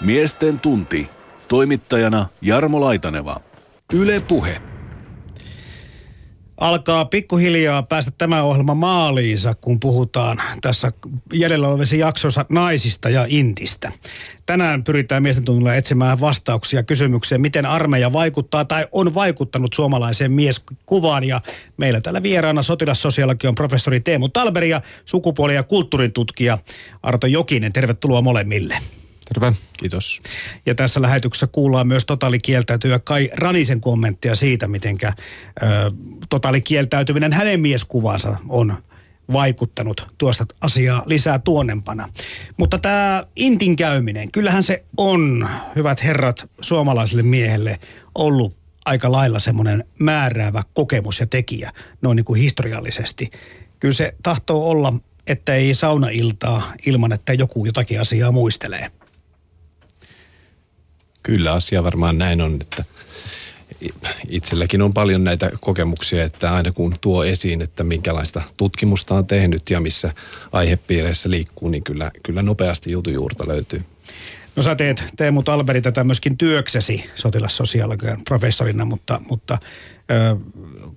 Miesten tunti. Toimittajana Jarmo Laitaneva. Yle Puhe. Alkaa pikkuhiljaa päästä tämä ohjelma maaliinsa, kun puhutaan tässä jäljellä olevissa jaksossa naisista ja intistä. Tänään pyritään miesten tunnilla etsimään vastauksia kysymykseen, miten armeija vaikuttaa tai on vaikuttanut suomalaiseen mieskuvaan. Ja meillä täällä vieraana sotilassosiologian professori Teemu Talberi ja sukupuoli- ja kulttuurin tutkija Arto Jokinen. Tervetuloa molemmille. Terve. Kiitos. Ja tässä lähetyksessä kuullaan myös totaalikieltäytyjä Kai Ranisen kommenttia siitä, miten totaalikieltäytyminen hänen mieskuvansa on vaikuttanut tuosta asiaa lisää tuonnempana. Mutta tämä intin käyminen, kyllähän se on, hyvät herrat, suomalaiselle miehelle ollut aika lailla semmoinen määräävä kokemus ja tekijä, noin niin kuin historiallisesti. Kyllä se tahtoo olla, että ei saunailtaa ilman, että joku jotakin asiaa muistelee. Kyllä asia varmaan näin on, että itselläkin on paljon näitä kokemuksia, että aina kun tuo esiin, että minkälaista tutkimusta on tehnyt ja missä aihepiireissä liikkuu, niin kyllä, kyllä nopeasti jutujuurta löytyy. No sä teet Teemu Talberi tätä myöskin työksesi sotilassosiologian professorina, mutta, mutta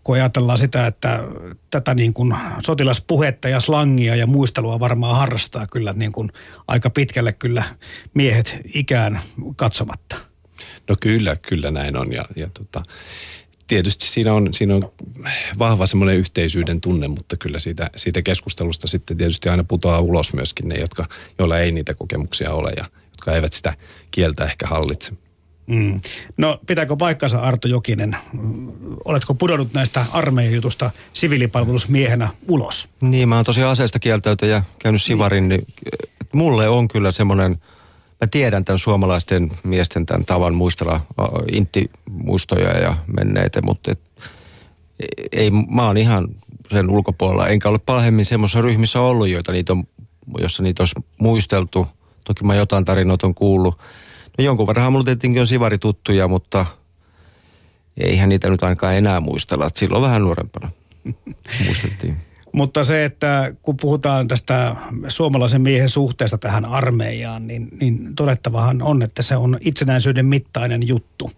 kun ajatellaan sitä, että tätä niin kuin sotilaspuhetta ja slangia ja muistelua varmaan harrastaa kyllä niin kuin aika pitkälle kyllä miehet ikään katsomatta. No kyllä, kyllä näin on ja, ja tota, tietysti siinä on, siinä on vahva semmoinen yhteisyyden tunne, mutta kyllä siitä, siitä keskustelusta sitten tietysti aina putoaa ulos myöskin ne, jotka, joilla ei niitä kokemuksia ole ja jotka eivät sitä kieltä ehkä hallitse. Mm. No pitääkö paikkansa Arto Jokinen? Oletko pudonnut näistä armeijan jutusta siviilipalvelusmiehenä ulos? Niin, mä oon tosiaan aseesta kieltäytyjä käynyt Sivarin, niin mulle on kyllä semmoinen, mä tiedän tämän suomalaisten miesten tämän tavan muistella intti-muistoja ja menneitä, mutta et, ei, mä oon ihan sen ulkopuolella, enkä ole pahemmin semmoisessa ryhmissä ollut, joita niitä on, jossa niitä olisi muisteltu. Toki mä jotain tarinoita on kuullut, No jonkun verran mulla tietenkin on sivari tuttuja, mutta eihän niitä nyt ainakaan enää muistella. Että silloin vähän nuorempana muisteltiin. Mutta se, että kun puhutaan tästä suomalaisen miehen suhteesta tähän armeijaan, niin, niin todettavahan on, että se on itsenäisyyden mittainen juttu.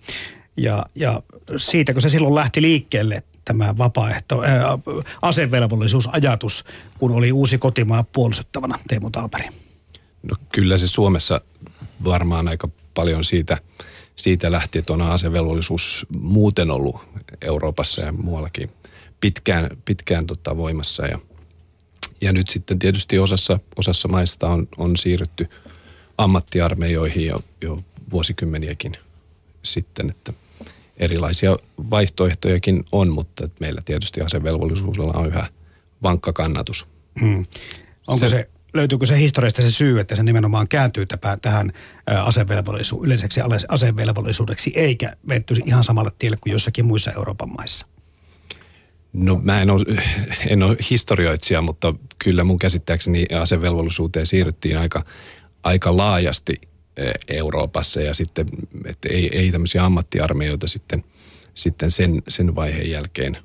Ja, ja siitä, kun se silloin lähti liikkeelle, tämä vapaaehto, ää, asevelvollisuusajatus, kun oli uusi kotimaa puolustettavana, Teemu Talperi? No kyllä se Suomessa varmaan aika paljon siitä, siitä lähti, että on asevelvollisuus muuten ollut Euroopassa ja muuallakin pitkään, pitkään tota voimassa. Ja, ja nyt sitten tietysti osassa, osassa maista on, on siirrytty ammattiarmeijoihin jo, jo vuosikymmeniäkin sitten, että erilaisia vaihtoehtojakin on, mutta meillä tietysti asevelvollisuudella on yhä vankka kannatus. Hmm. Onko se, se löytyykö se historiasta se syy, että se nimenomaan kääntyy tähän asevelvollisu- yleiseksi asevelvollisuudeksi, eikä vettyisi ihan samalle tielle kuin jossakin muissa Euroopan maissa? No mä en ole, en ole historioitsija, mutta kyllä mun käsittääkseni asevelvollisuuteen siirryttiin aika, aika laajasti Euroopassa ja sitten, että ei, ei tämmöisiä ammattiarmeijoita sitten, sitten sen, sen vaiheen jälkeen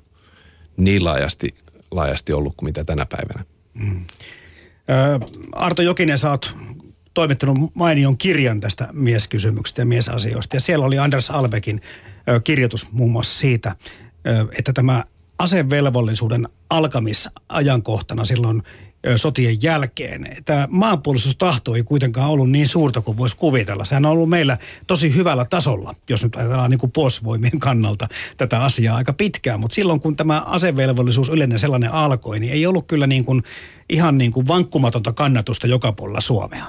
niin laajasti, laajasti ollut kuin mitä tänä päivänä. Mm. Arto Jokinen, sä oot toimittanut mainion kirjan tästä mieskysymyksestä ja miesasioista. Ja siellä oli Anders Albekin kirjoitus muun muassa siitä, että tämä asevelvollisuuden alkamisajankohtana silloin sotien jälkeen. Tämä maanpuolustustahto ei kuitenkaan ollut niin suurta kuin voisi kuvitella. Sehän on ollut meillä tosi hyvällä tasolla, jos nyt ajatellaan niin kuin puolustusvoimien kannalta tätä asiaa aika pitkään. Mutta silloin kun tämä asevelvollisuus yleinen sellainen alkoi, niin ei ollut kyllä niin kuin, ihan niin kuin vankkumatonta kannatusta joka puolella Suomea.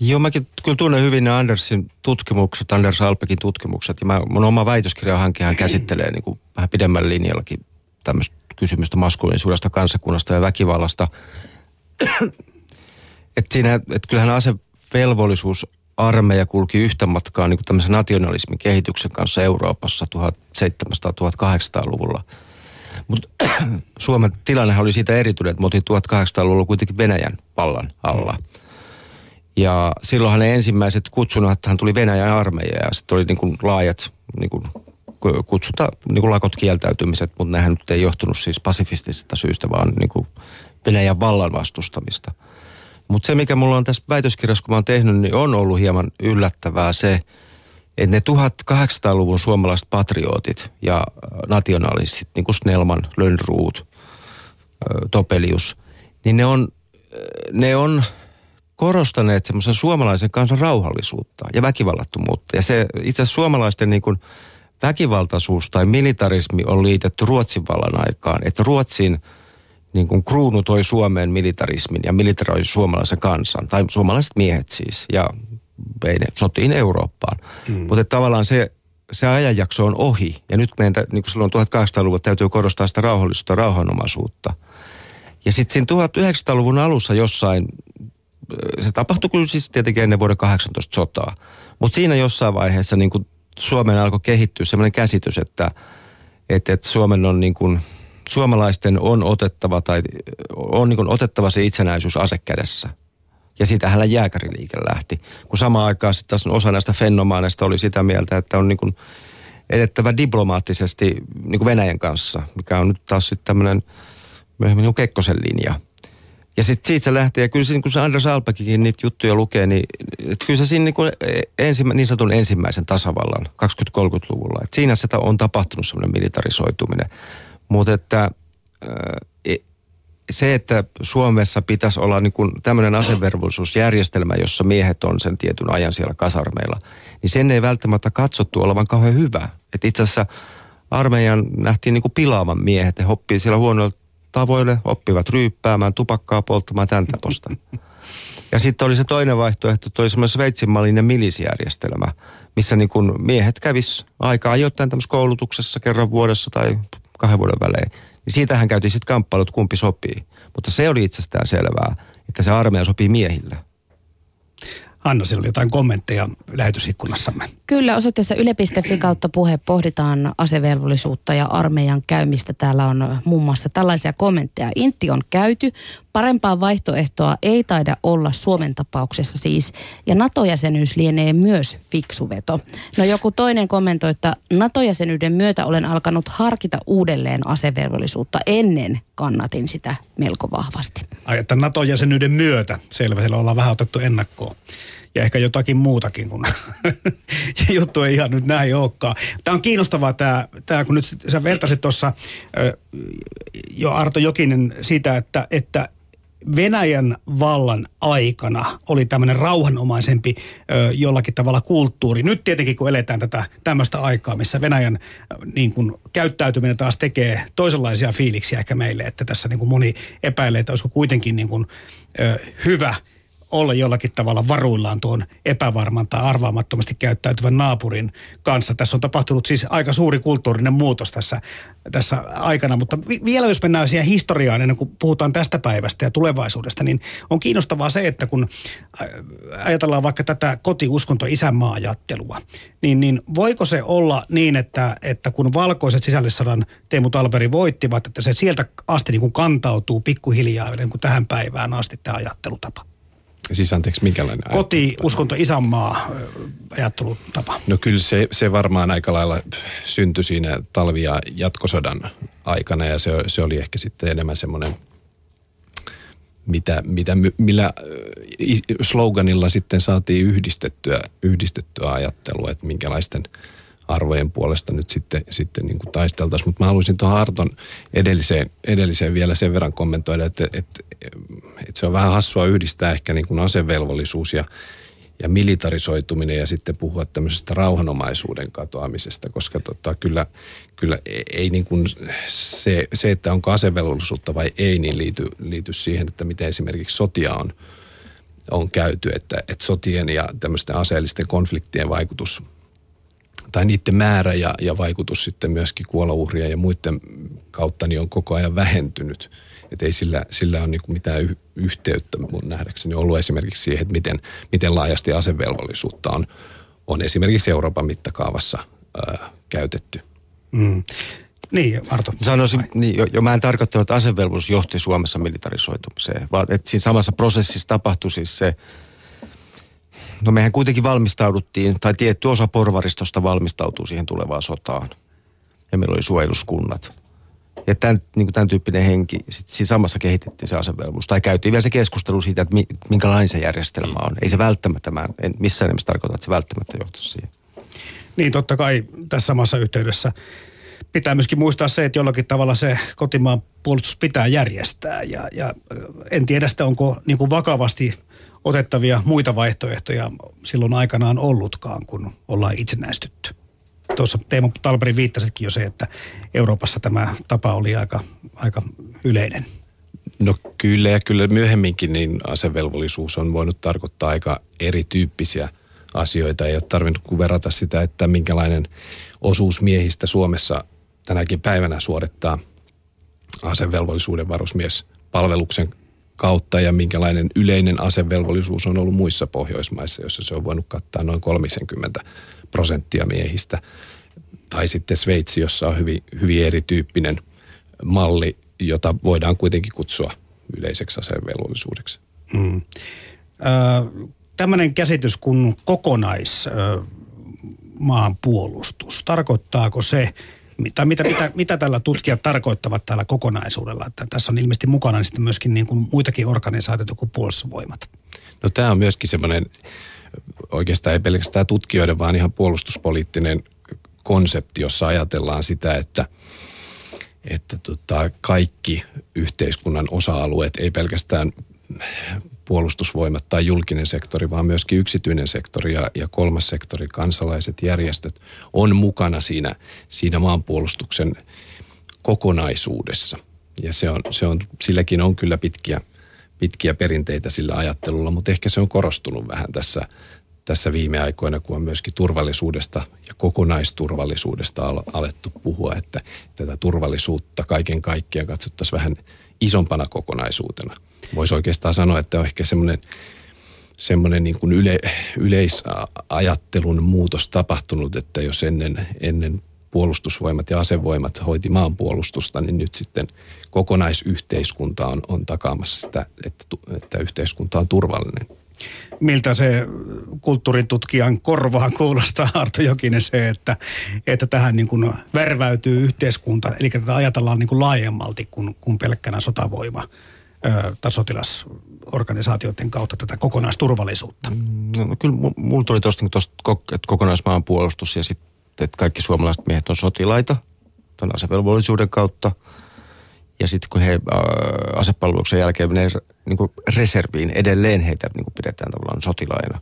Joo, mäkin kyllä tunnen hyvin ne Andersin tutkimukset, Anders Alpekin tutkimukset. Ja mä, mun oma väitöskirjahankehan käsittelee niin kuin vähän pidemmällä linjallakin tämmöistä kysymystä maskuliinisuudesta, kansakunnasta ja väkivallasta. että siinä, että kyllähän asevelvollisuus armeija kulki yhtä matkaa niin tämmöisen nationalismin kehityksen kanssa Euroopassa 1700-1800-luvulla. Mutta Suomen tilanne oli siitä erityinen, että me oltiin 1800-luvulla kuitenkin Venäjän vallan alla. Ja silloinhan ne ensimmäiset kutsunathan tuli Venäjän armeija ja sitten oli niin kuin laajat niin kuin kutsuta niin kuin lakot kieltäytymiset, mutta nehän nyt ei johtunut siis pasifistisesta syystä, vaan niin kuin Venäjän vallan vastustamista. Mutta se, mikä mulla on tässä väitöskirjassa, kun mä oon tehnyt, niin on ollut hieman yllättävää se, että ne 1800-luvun suomalaiset patriotit ja nationalistit, niin kuin Snellman, Lönnruut, Topelius, niin ne on, ne on korostaneet semmoisen suomalaisen kansan rauhallisuutta ja väkivallattomuutta. Ja se itse asiassa suomalaisten niin kuin väkivaltaisuus tai militarismi on liitetty Ruotsin vallan aikaan. Että Ruotsin niin kuin kruunu toi Suomeen militarismin ja militarisoi suomalaisen kansan, tai suomalaiset miehet siis, ja vei ne sotiin Eurooppaan. Mm. Mutta tavallaan se, se ajanjakso on ohi, ja nyt meidän, niin kuin silloin 1800-luvulla täytyy korostaa sitä rauhallisuutta, rauhanomaisuutta. Ja sitten siinä 1900-luvun alussa jossain, se tapahtui kyllä siis tietenkin ennen vuoden 18 sotaa, mutta siinä jossain vaiheessa niin kuin Suomen alkoi kehittyä sellainen käsitys, että, että, että Suomen on niin kuin, suomalaisten on otettava tai on niin kuin otettava se itsenäisyys asekädessä. Ja siitähän jääkäriliike lähti. Kun samaan aikaan sitten taas osa näistä fenomaaneista oli sitä mieltä, että on niin kuin edettävä diplomaattisesti niin kuin Venäjän kanssa, mikä on nyt taas sitten tämmöinen myöhemmin niin Kekkosen linja. Ja sitten siitä lähtee, ja kyllä se, niin kun se Anders Alpakikin niitä juttuja lukee, niin että kyllä se siinä niin, ensimmä, niin sanotun ensimmäisen tasavallan 20-30-luvulla, että siinä sitä on tapahtunut semmoinen militarisoituminen. Mutta että e, se, että Suomessa pitäisi olla niin kuin tämmöinen asevelvollisuusjärjestelmä, jossa miehet on sen tietyn ajan siellä kasarmeilla, niin sen ei välttämättä katsottu olevan kauhean hyvä. Että itse asiassa armeijan nähtiin niin kuin pilaavan miehet, he oppii siellä huonoilla tavoille, oppivat ryyppäämään, tupakkaa polttamaan, tämän taposta. Ja sitten oli se toinen vaihtoehto, toi semmoinen Sveitsin mallinen milisjärjestelmä, missä niin kun miehet kävis aika ajoittain tämmöisessä koulutuksessa kerran vuodessa tai kahden vuoden välein. Niin siitähän käytiin sitten kamppailut, kumpi sopii. Mutta se oli itsestään selvää, että se armeija sopii miehille. Anna, siellä oli jotain kommentteja lähetysikkunassamme. Kyllä, osoitteessa yle.fi kautta puhe pohditaan asevelvollisuutta ja armeijan käymistä. Täällä on muun muassa tällaisia kommentteja. Intti on käyty, parempaa vaihtoehtoa ei taida olla Suomen tapauksessa siis. Ja NATO-jäsenyys lienee myös fiksuveto. No joku toinen kommentoi, että NATO-jäsenyyden myötä olen alkanut harkita uudelleen asevelvollisuutta. Ennen kannatin sitä melko vahvasti. Ai, että NATO-jäsenyyden myötä, selvä, siellä ollaan vähän otettu ennakkoon ja ehkä jotakin muutakin, kun juttu ei ihan nyt näin olekaan. Tämä on kiinnostavaa tämä, tämä kun nyt sä vertasit tuossa jo Arto Jokinen siitä, että, että Venäjän vallan aikana oli tämmöinen rauhanomaisempi ö, jollakin tavalla kulttuuri. Nyt tietenkin kun eletään tätä tämmöistä aikaa, missä Venäjän niin kuin, käyttäytyminen taas tekee toisenlaisia fiiliksiä ehkä meille, että tässä niin kuin moni epäilee, että olisiko kuitenkin niin kuin, ö, hyvä – olla jollakin tavalla varuillaan tuon epävarman tai arvaamattomasti käyttäytyvän naapurin kanssa. Tässä on tapahtunut siis aika suuri kulttuurinen muutos tässä, tässä aikana, mutta vi- vielä jos mennään siihen historiaan ennen kuin puhutaan tästä päivästä ja tulevaisuudesta, niin on kiinnostavaa se, että kun ajatellaan vaikka tätä kotiuskonto isänmaa-ajattelua, niin, niin voiko se olla niin, että, että kun valkoiset sisällissodan Teemu Talberi voittivat, että se sieltä asti niin kuin kantautuu pikkuhiljaa niin kuin tähän päivään asti tämä ajattelutapa? Siis anteeksi, minkälainen Koti, uskonto, isänmaa ajattelutapa. No kyllä se, se varmaan aika lailla syntyi siinä talvi- ja jatkosodan aikana ja se, se oli ehkä sitten enemmän semmoinen, mitä, mitä, millä sloganilla sitten saatiin yhdistettyä, yhdistettyä ajattelua, että minkälaisten – arvojen puolesta nyt sitten, sitten niin kuin taisteltaisiin. Mutta mä haluaisin tuohon Arton edelliseen, edelliseen vielä sen verran kommentoida, että, että, että se on vähän hassua yhdistää ehkä niin kuin asevelvollisuus ja, ja militarisoituminen ja sitten puhua tämmöisestä rauhanomaisuuden katoamisesta, koska tota, kyllä, kyllä ei niin kuin se, se, että onko asevelvollisuutta vai ei, niin liity, liity siihen, että miten esimerkiksi sotia on, on käyty, että, että sotien ja tämmöisten aseellisten konfliktien vaikutus – tai niiden määrä ja, ja vaikutus sitten myöskin kuolouhrien ja muiden kautta niin on koko ajan vähentynyt. Että ei sillä, sillä ole niin mitään y- yhteyttä mun nähdäkseni ollut esimerkiksi siihen, että miten, miten laajasti asevelvollisuutta on, on esimerkiksi Euroopan mittakaavassa ää, käytetty. Mm. Niin, Arto. Sanoisin, niin, jo, jo mä en tarkoittanut, että asevelvollisuus johti Suomessa militarisoitumiseen, vaan että siinä samassa prosessissa tapahtui siis se No mehän kuitenkin valmistauduttiin, tai tietty osa porvaristosta valmistautuu siihen tulevaan sotaan. Ja meillä oli suojeluskunnat. Ja tämän, niin kuin tämän tyyppinen henki, sit siinä samassa kehitettiin se asevelvollisuus. Tai käytiin vielä se keskustelu siitä, että mi, minkälainen se järjestelmä on. Ei se välttämättä, mä en missään nimessä tarkoita, että se välttämättä johtaisi siihen. Niin totta kai tässä samassa yhteydessä pitää myöskin muistaa se, että jollakin tavalla se kotimaan puolustus pitää järjestää. Ja, ja en tiedä sitä, onko niin kuin vakavasti otettavia muita vaihtoehtoja silloin aikanaan ollutkaan, kun ollaan itsenäistytty. Tuossa Teemu Talberi viittasitkin jo se, että Euroopassa tämä tapa oli aika, aika yleinen. No kyllä ja kyllä myöhemminkin niin asevelvollisuus on voinut tarkoittaa aika erityyppisiä asioita. Ei ole tarvinnut verrata sitä, että minkälainen osuus miehistä Suomessa tänäkin päivänä suorittaa asevelvollisuuden varusmiespalveluksen kautta ja minkälainen yleinen asevelvollisuus on ollut muissa Pohjoismaissa, jossa se on voinut kattaa noin 30 prosenttia miehistä. Tai sitten Sveitsi, jossa on hyvin, hyvin erityyppinen malli, jota voidaan kuitenkin kutsua yleiseksi asevelvollisuudeksi. Hmm. tämmöinen käsitys kuin kokonais maanpuolustus, tarkoittaako se, tai mitä, mitä, mitä tällä tutkijat tarkoittavat tällä kokonaisuudella? Että tässä on ilmeisesti mukana sitten myöskin niin kuin muitakin organisaatioita kuin puolustusvoimat. No tämä on myöskin semmoinen, oikeastaan ei pelkästään tutkijoiden, vaan ihan puolustuspoliittinen konsepti, jossa ajatellaan sitä, että, että tota, kaikki yhteiskunnan osa-alueet, ei pelkästään puolustusvoimat tai julkinen sektori, vaan myöskin yksityinen sektori ja, ja kolmas sektori, kansalaiset, järjestöt, on mukana siinä, siinä maanpuolustuksen kokonaisuudessa. Ja se on, se on, silläkin on kyllä pitkiä, pitkiä perinteitä sillä ajattelulla, mutta ehkä se on korostunut vähän tässä, tässä viime aikoina, kun on myöskin turvallisuudesta ja kokonaisturvallisuudesta alettu puhua, että tätä turvallisuutta kaiken kaikkiaan katsottaisiin vähän isompana kokonaisuutena – voisi oikeastaan sanoa, että on ehkä semmoinen semmoinen niin kuin yle, yleisajattelun muutos tapahtunut, että jos ennen, ennen puolustusvoimat ja asevoimat hoiti maanpuolustusta, niin nyt sitten kokonaisyhteiskunta on, on takaamassa sitä, että, että yhteiskunta on turvallinen. Miltä se kulttuurin tutkijan korvaan kuulostaa, Arto Jokinen, se, että, että tähän niin kuin värväytyy yhteiskunta, eli tätä ajatellaan niin kuin laajemmalti kuin, kuin pelkkänä sotavoima tai sotilasorganisaatioiden kautta tätä kokonaisturvallisuutta? No, no kyllä mulla tuli tuosta, niin että kokonaismaan puolustus ja sitten, että kaikki suomalaiset miehet on sotilaita tämän asevelvollisuuden kautta. Ja sitten kun he ää, asepalveluksen jälkeen menee niin kuin reserviin, edelleen heitä niin kuin pidetään tavallaan sotilaina.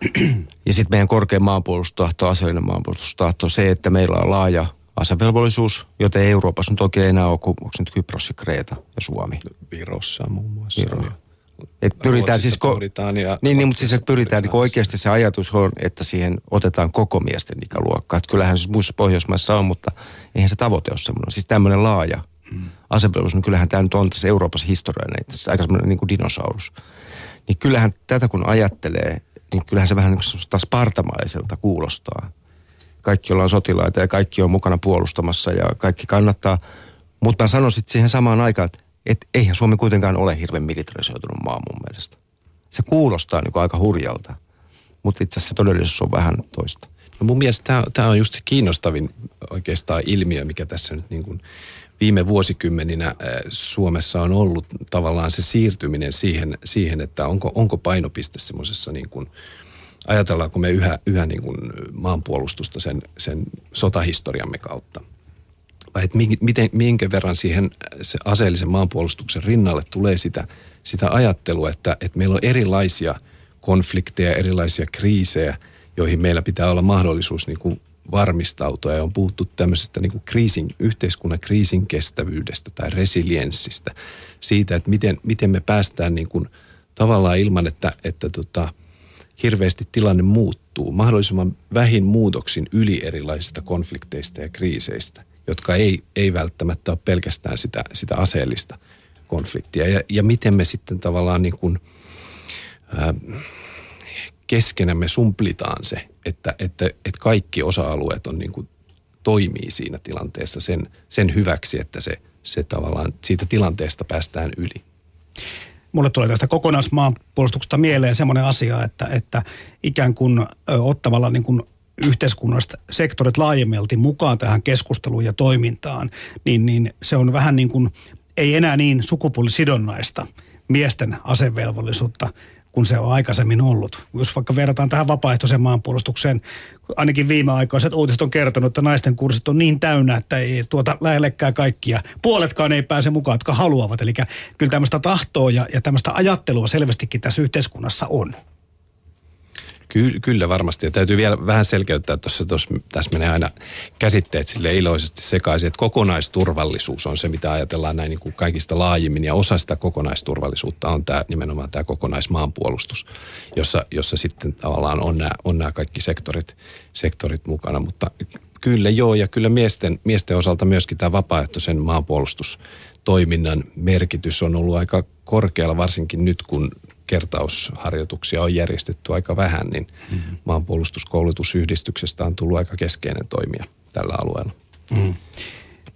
ja sitten meidän korkein maanpuolustustahto, aseellinen maanpuolustustahto, se, että meillä on laaja asevelvollisuus, joten Euroopassa nyt oikein enää ole kuin, onko nyt Kypros ja Kreeta ja Suomi. Virossa muun muassa. Viro. Et pyritään siis, ko- niin, niin, mutta siis että pyritään niin oikeasti se ajatus on, että siihen otetaan koko miesten ikäluokka. Että kyllähän se muissa Pohjoismaissa on, mutta eihän se tavoite ole semmoinen. Siis tämmöinen laaja hmm. asevelvollisuus, niin kyllähän tämä nyt on tässä Euroopassa historiallinen, tässä aika semmoinen niin dinosaurus. Niin kyllähän tätä kun ajattelee, niin kyllähän se vähän niin kuin spartamaiselta kuulostaa kaikki ollaan sotilaita ja kaikki on mukana puolustamassa ja kaikki kannattaa. Mutta mä sanon sitten siihen samaan aikaan, että et eihän Suomi kuitenkaan ole hirveän militarisoitunut maa mun mielestä. Se kuulostaa niin aika hurjalta, mutta itse asiassa todellisuus on vähän toista. No mun mielestä tämä on just se kiinnostavin oikeastaan ilmiö, mikä tässä nyt niin kuin viime vuosikymmeninä Suomessa on ollut tavallaan se siirtyminen siihen, siihen että onko, onko painopiste semmoisessa niin kuin – ajatellaanko me yhä, yhä niin kuin maanpuolustusta sen, sen sotahistoriamme kautta? Vai että miten, minkä verran siihen se aseellisen maanpuolustuksen rinnalle tulee sitä, sitä ajattelua, että, että meillä on erilaisia konflikteja, erilaisia kriisejä, joihin meillä pitää olla mahdollisuus niin kuin varmistautua. Ja on puhuttu tämmöisestä niin kuin kriisin, yhteiskunnan kriisin kestävyydestä tai resilienssistä. Siitä, että miten, miten me päästään niin kuin tavallaan ilman, että, että tota, hirveästi tilanne muuttuu mahdollisimman vähin muutoksin yli erilaisista konflikteista ja kriiseistä, jotka ei, ei välttämättä ole pelkästään sitä, sitä aseellista konfliktia. Ja, ja miten me sitten tavallaan niin kuin, ää, keskenämme sumplitaan se, että, että, että kaikki osa-alueet on niin kuin, toimii siinä tilanteessa sen, sen hyväksi, että se, se tavallaan siitä tilanteesta päästään yli. Mulle tulee tästä kokonaismaanpuolustuksesta mieleen semmoinen asia, että, että ikään kuin ottamalla niin kuin yhteiskunnalliset sektorit laajemmalti mukaan tähän keskusteluun ja toimintaan, niin, niin se on vähän niin kuin, ei enää niin sukupuolisidonnaista miesten asevelvollisuutta kun se on aikaisemmin ollut. Jos vaikka verrataan tähän vapaaehtoiseen maanpuolustukseen, ainakin viimeaikaiset uutiset on kertonut, että naisten kurssit on niin täynnä, että ei tuota lähellekään kaikkia. Puoletkaan ei pääse mukaan, jotka haluavat. Eli kyllä tämmöistä tahtoa ja, ja tämmöistä ajattelua selvästikin tässä yhteiskunnassa on. Ky- kyllä varmasti. Ja täytyy vielä vähän selkeyttää tuossa, tässä menee aina käsitteet sille iloisesti sekaisin, että kokonaisturvallisuus on se, mitä ajatellaan näin niin kuin kaikista laajimmin. Ja osa sitä kokonaisturvallisuutta on tämä, nimenomaan tämä kokonaismaanpuolustus, jossa, jossa sitten tavallaan on nämä, on nämä kaikki sektorit, sektorit mukana. Mutta kyllä joo, ja kyllä miesten, miesten osalta myöskin tämä vapaaehtoisen maanpuolustustoiminnan merkitys on ollut aika korkealla, varsinkin nyt kun kertausharjoituksia on järjestetty aika vähän, niin mm-hmm. maanpuolustuskoulutusyhdistyksestä on tullut aika keskeinen toimija tällä alueella. Mm.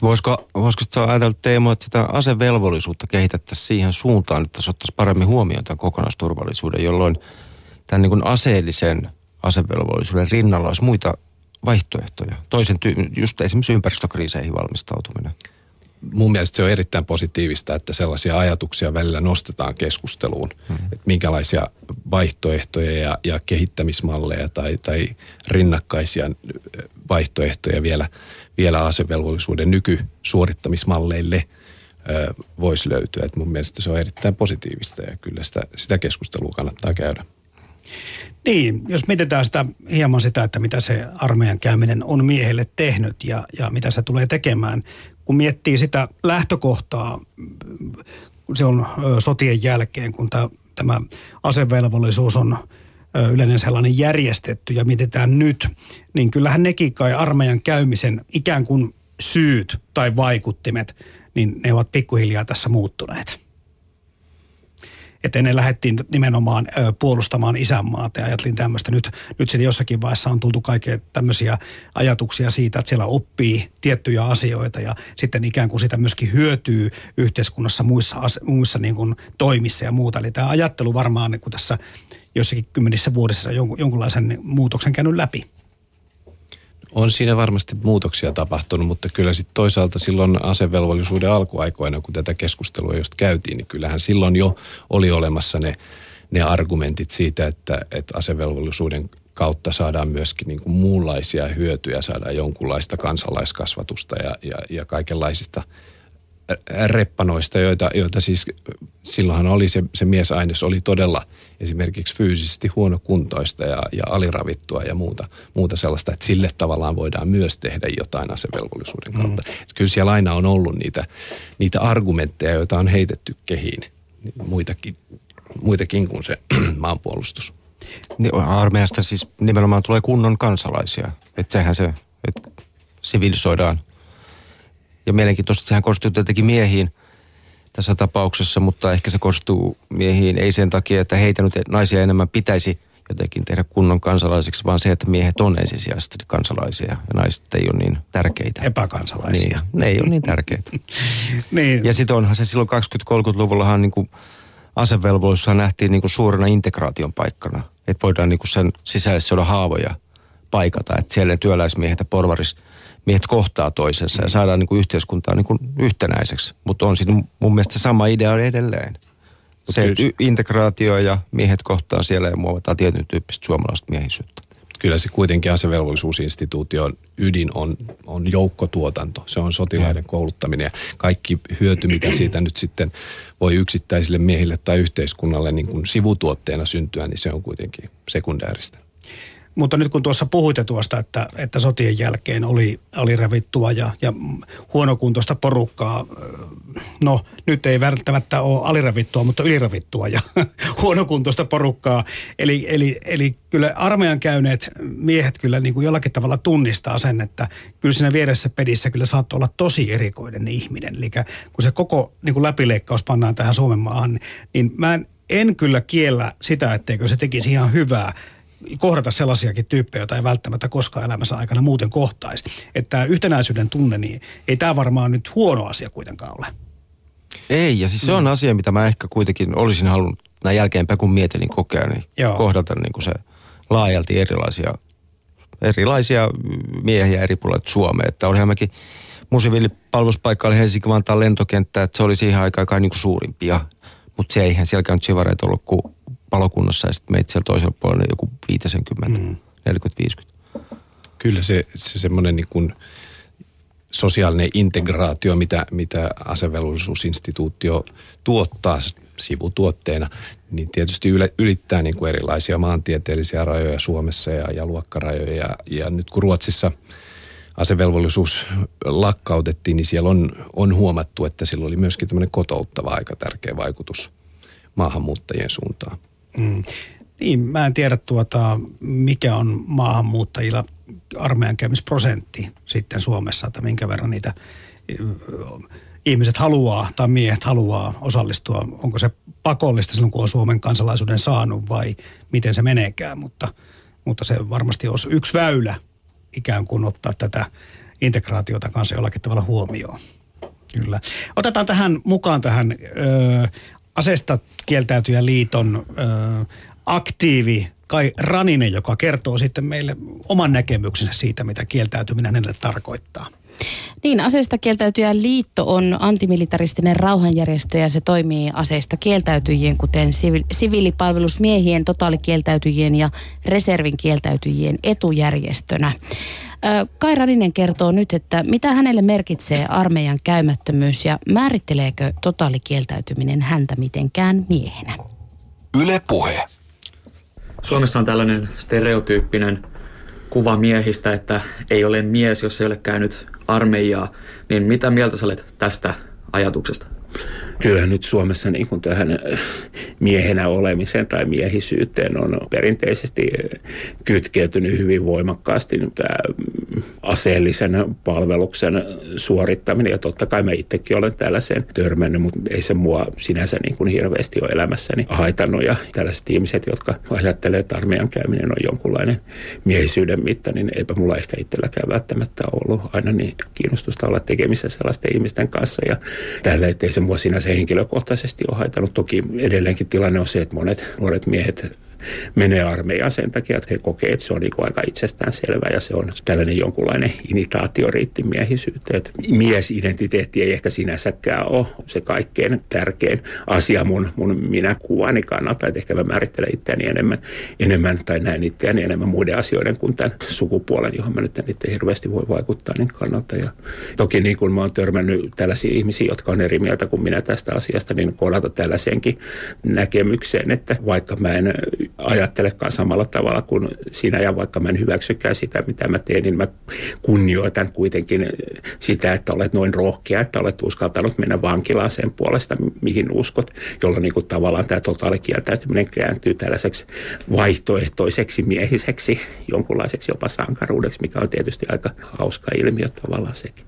Voisiko, voisiko ajatella Teemu, että sitä asevelvollisuutta kehitettäisiin siihen suuntaan, että se ottaisi paremmin huomioon tämän kokonaisturvallisuuden, jolloin tämän niin kuin aseellisen asevelvollisuuden rinnalla olisi muita vaihtoehtoja. Toisen ty- just esimerkiksi ympäristökriiseihin valmistautuminen mun mielestä se on erittäin positiivista, että sellaisia ajatuksia välillä nostetaan keskusteluun, hmm. että minkälaisia vaihtoehtoja ja, ja kehittämismalleja tai, tai rinnakkaisia vaihtoehtoja vielä, vielä asevelvollisuuden nykysuorittamismalleille ö, voisi löytyä. Et mun mielestä se on erittäin positiivista ja kyllä sitä, sitä keskustelua kannattaa käydä. Niin, jos mietitään sitä hieman sitä, että mitä se armeijan käyminen on miehelle tehnyt ja, ja mitä se tulee tekemään kun miettii sitä lähtökohtaa, se on sotien jälkeen, kun tämä, tämä asevelvollisuus on yleinen sellainen järjestetty ja mietitään nyt, niin kyllähän nekin kai armeijan käymisen ikään kuin syyt tai vaikuttimet, niin ne ovat pikkuhiljaa tässä muuttuneet että ennen lähdettiin nimenomaan puolustamaan isänmaata ja ajattelin tämmöistä. Nyt, nyt sitten jossakin vaiheessa on tultu kaikkea tämmöisiä ajatuksia siitä, että siellä oppii tiettyjä asioita ja sitten ikään kuin sitä myöskin hyötyy yhteiskunnassa muissa, muissa niin kuin toimissa ja muuta. Eli tämä ajattelu varmaan niin kuin tässä jossakin kymmenissä vuodessa jonkun, jonkunlaisen muutoksen käynyt läpi. On siinä varmasti muutoksia tapahtunut, mutta kyllä sitten toisaalta silloin asevelvollisuuden alkuaikoina, kun tätä keskustelua just käytiin, niin kyllähän silloin jo oli olemassa ne, ne argumentit siitä, että, että asevelvollisuuden kautta saadaan myöskin niin kuin muunlaisia hyötyjä, saadaan jonkunlaista kansalaiskasvatusta ja, ja, ja kaikenlaisista – reppanoista, joita, joita siis silloinhan oli se, se miesaines oli todella esimerkiksi fyysisesti huonokuntoista ja, ja aliravittua ja muuta, muuta sellaista, että sille tavallaan voidaan myös tehdä jotain asevelvollisuuden mm. kautta. Mm. kyllä siellä aina on ollut niitä, niitä argumentteja, joita on heitetty kehiin, muitakin, muitakin kuin se maanpuolustus. Niin, armeijasta siis nimenomaan tulee kunnon kansalaisia. Että sehän se, että sivilisoidaan – ja mielenkiintoista, että sehän kohdistuu tietenkin miehiin tässä tapauksessa, mutta ehkä se kohdistuu miehiin ei sen takia, että heitä nyt naisia enemmän pitäisi jotenkin tehdä kunnon kansalaisiksi, vaan se, että miehet on ensisijaisesti kansalaisia ja naiset ei ole niin tärkeitä. Epäkansalaisia. Niin, ne ei ole niin tärkeitä. niin. Ja sitten onhan se silloin 20-30-luvullahan niin kuin nähtiin niin kuin suurena integraation paikkana. Että voidaan niin kuin sen sisäisessä haavoja paikata, että siellä työläismiehet ja porvaris – miehet kohtaa toisensa ja saadaan niin kuin yhteiskuntaa niin kuin yhtenäiseksi. Mutta on siinä mun mielestä sama idea edelleen. Se, että integraatio ja miehet kohtaa siellä ja muovataan tietyn tyyppistä suomalaista miehisyyttä. Kyllä se kuitenkin asevelvollisuusinstituution ydin on, on joukkotuotanto. Se on sotilaiden kouluttaminen ja kaikki hyöty, mitä siitä nyt sitten voi yksittäisille miehille tai yhteiskunnalle niin kuin sivutuotteena syntyä, niin se on kuitenkin sekundääristä. Mutta nyt kun tuossa puhuitte tuosta, että, että sotien jälkeen oli, oli revittua ja, ja huonokuntoista porukkaa, no nyt ei välttämättä ole alirevittua, mutta ylirevittua ja huonokuntoista porukkaa. Eli, eli, eli kyllä armeijan käyneet miehet kyllä niin kuin jollakin tavalla tunnistaa sen, että kyllä siinä vieressä pedissä kyllä saattoi olla tosi erikoinen ihminen. Eli kun se koko niin kuin läpileikkaus pannaan tähän Suomen maahan, niin mä en, en kyllä kiellä sitä, etteikö se tekisi ihan hyvää kohdata sellaisiakin tyyppejä, joita ei välttämättä koskaan elämänsä aikana muuten kohtaisi. Että tämä yhtenäisyyden tunne, niin ei tämä varmaan nyt huono asia kuitenkaan ole. Ei, ja siis se on mm. asia, mitä mä ehkä kuitenkin olisin halunnut näin jälkeenpäin, kun mietin kokea, niin Joo. kohdata niin kuin se laajalti erilaisia erilaisia miehiä eri puolilta Suomea. Että olihan mäkin mun siviilipalveluspaikka oli Helsinki-Vantaan lentokenttä, että se oli siihen aikaan kai niin kuin suurimpia. Mutta se eihän siellä käynyt sivareita ollut kuin palokunnassa ja sitten meitä siellä toisella puolella joku 50, mm. 40-50. Kyllä se, se semmoinen niin kuin sosiaalinen integraatio, mitä, mitä asevelvollisuusinstituutio tuottaa sivutuotteena, niin tietysti ylittää niin kuin erilaisia maantieteellisiä rajoja Suomessa ja, ja luokkarajoja. Ja, ja nyt kun Ruotsissa asevelvollisuus lakkautettiin, niin siellä on, on huomattu, että sillä oli myöskin tämmöinen kotouttava aika tärkeä vaikutus maahanmuuttajien suuntaan. Mm. Niin, mä en tiedä tuota, mikä on maahanmuuttajilla armeijan käymisprosentti sitten Suomessa, että minkä verran niitä ihmiset haluaa tai miehet haluaa osallistua. Onko se pakollista silloin, kun on Suomen kansalaisuuden saanut vai miten se meneekään, mutta, mutta se varmasti olisi yksi väylä ikään kuin ottaa tätä integraatiota kanssa jollakin tavalla huomioon. Kyllä. Otetaan tähän mukaan tähän ö, asesta kieltäytyjä liiton ö, aktiivi Kai Raninen, joka kertoo sitten meille oman näkemyksensä siitä, mitä kieltäytyminen hänelle tarkoittaa. Niin, aseista kieltäytyjä liitto on antimilitaristinen rauhanjärjestö ja se toimii aseista kieltäytyjien, kuten siviilipalvelusmiehien, totaalikieltäytyjien ja reservin kieltäytyjien etujärjestönä. Kai Raninen kertoo nyt, että mitä hänelle merkitsee armeijan käymättömyys ja määritteleekö totaalikieltäytyminen häntä mitenkään miehenä. Yle puhe. Suomessa on tällainen stereotyyppinen kuva miehistä, että ei ole mies, jos ei ole käynyt armeijaa. Niin mitä mieltä sä olet tästä ajatuksesta? Kyllä nyt Suomessa niin kuin tähän äh, miehenä olemiseen tai miehisyyteen on perinteisesti äh, kytkeytynyt hyvin voimakkaasti tämä mm, aseellisen palveluksen suorittaminen. Ja totta kai mä itsekin olen tällaiseen törmännyt, mutta ei se mua sinänsä niin kuin hirveästi ole elämässäni haitannut. Ja tällaiset ihmiset, jotka ajattelee, että armeijan käyminen on jonkunlainen miehisyyden mitta, niin eipä mulla ehkä itselläkään välttämättä ollut aina niin kiinnostusta olla tekemissä sellaisten ihmisten kanssa. Ja tällä, ettei se mua sinänsä henkilökohtaisesti ole haitannut. Toki edelleenkin tilanne on se, että monet nuoret miehet menee armeijaan sen takia, että he kokee, että se on niin aika itsestään selvä ja se on tällainen jonkunlainen imitaatioriitti miehisyyteen. Että miesidentiteetti ei ehkä sinänsäkään ole se kaikkein tärkein asia mun, mun minäkuvani kannalta, että ehkä mä määrittelen itseäni enemmän, enemmän tai näen itseäni enemmän muiden asioiden kuin tämän sukupuolen, johon mä nyt en itse hirveästi voi vaikuttaa niin kannalta. Ja toki niin kuin mä oon törmännyt tällaisia ihmisiä, jotka on eri mieltä kuin minä tästä asiasta, niin kohdata tällaiseenkin näkemykseen, että vaikka mä en ajattelekaan samalla tavalla kuin sinä ja vaikka mä en hyväksykään sitä, mitä mä teen, niin mä kunnioitan kuitenkin sitä, että olet noin rohkea, että olet uskaltanut mennä vankilaan sen puolesta, mihin uskot, jolloin niin kuin tavallaan tämä totaalikieltäytyminen kääntyy tällaiseksi vaihtoehtoiseksi miehiseksi, jonkunlaiseksi jopa sankaruudeksi, mikä on tietysti aika hauska ilmiö tavallaan sekin.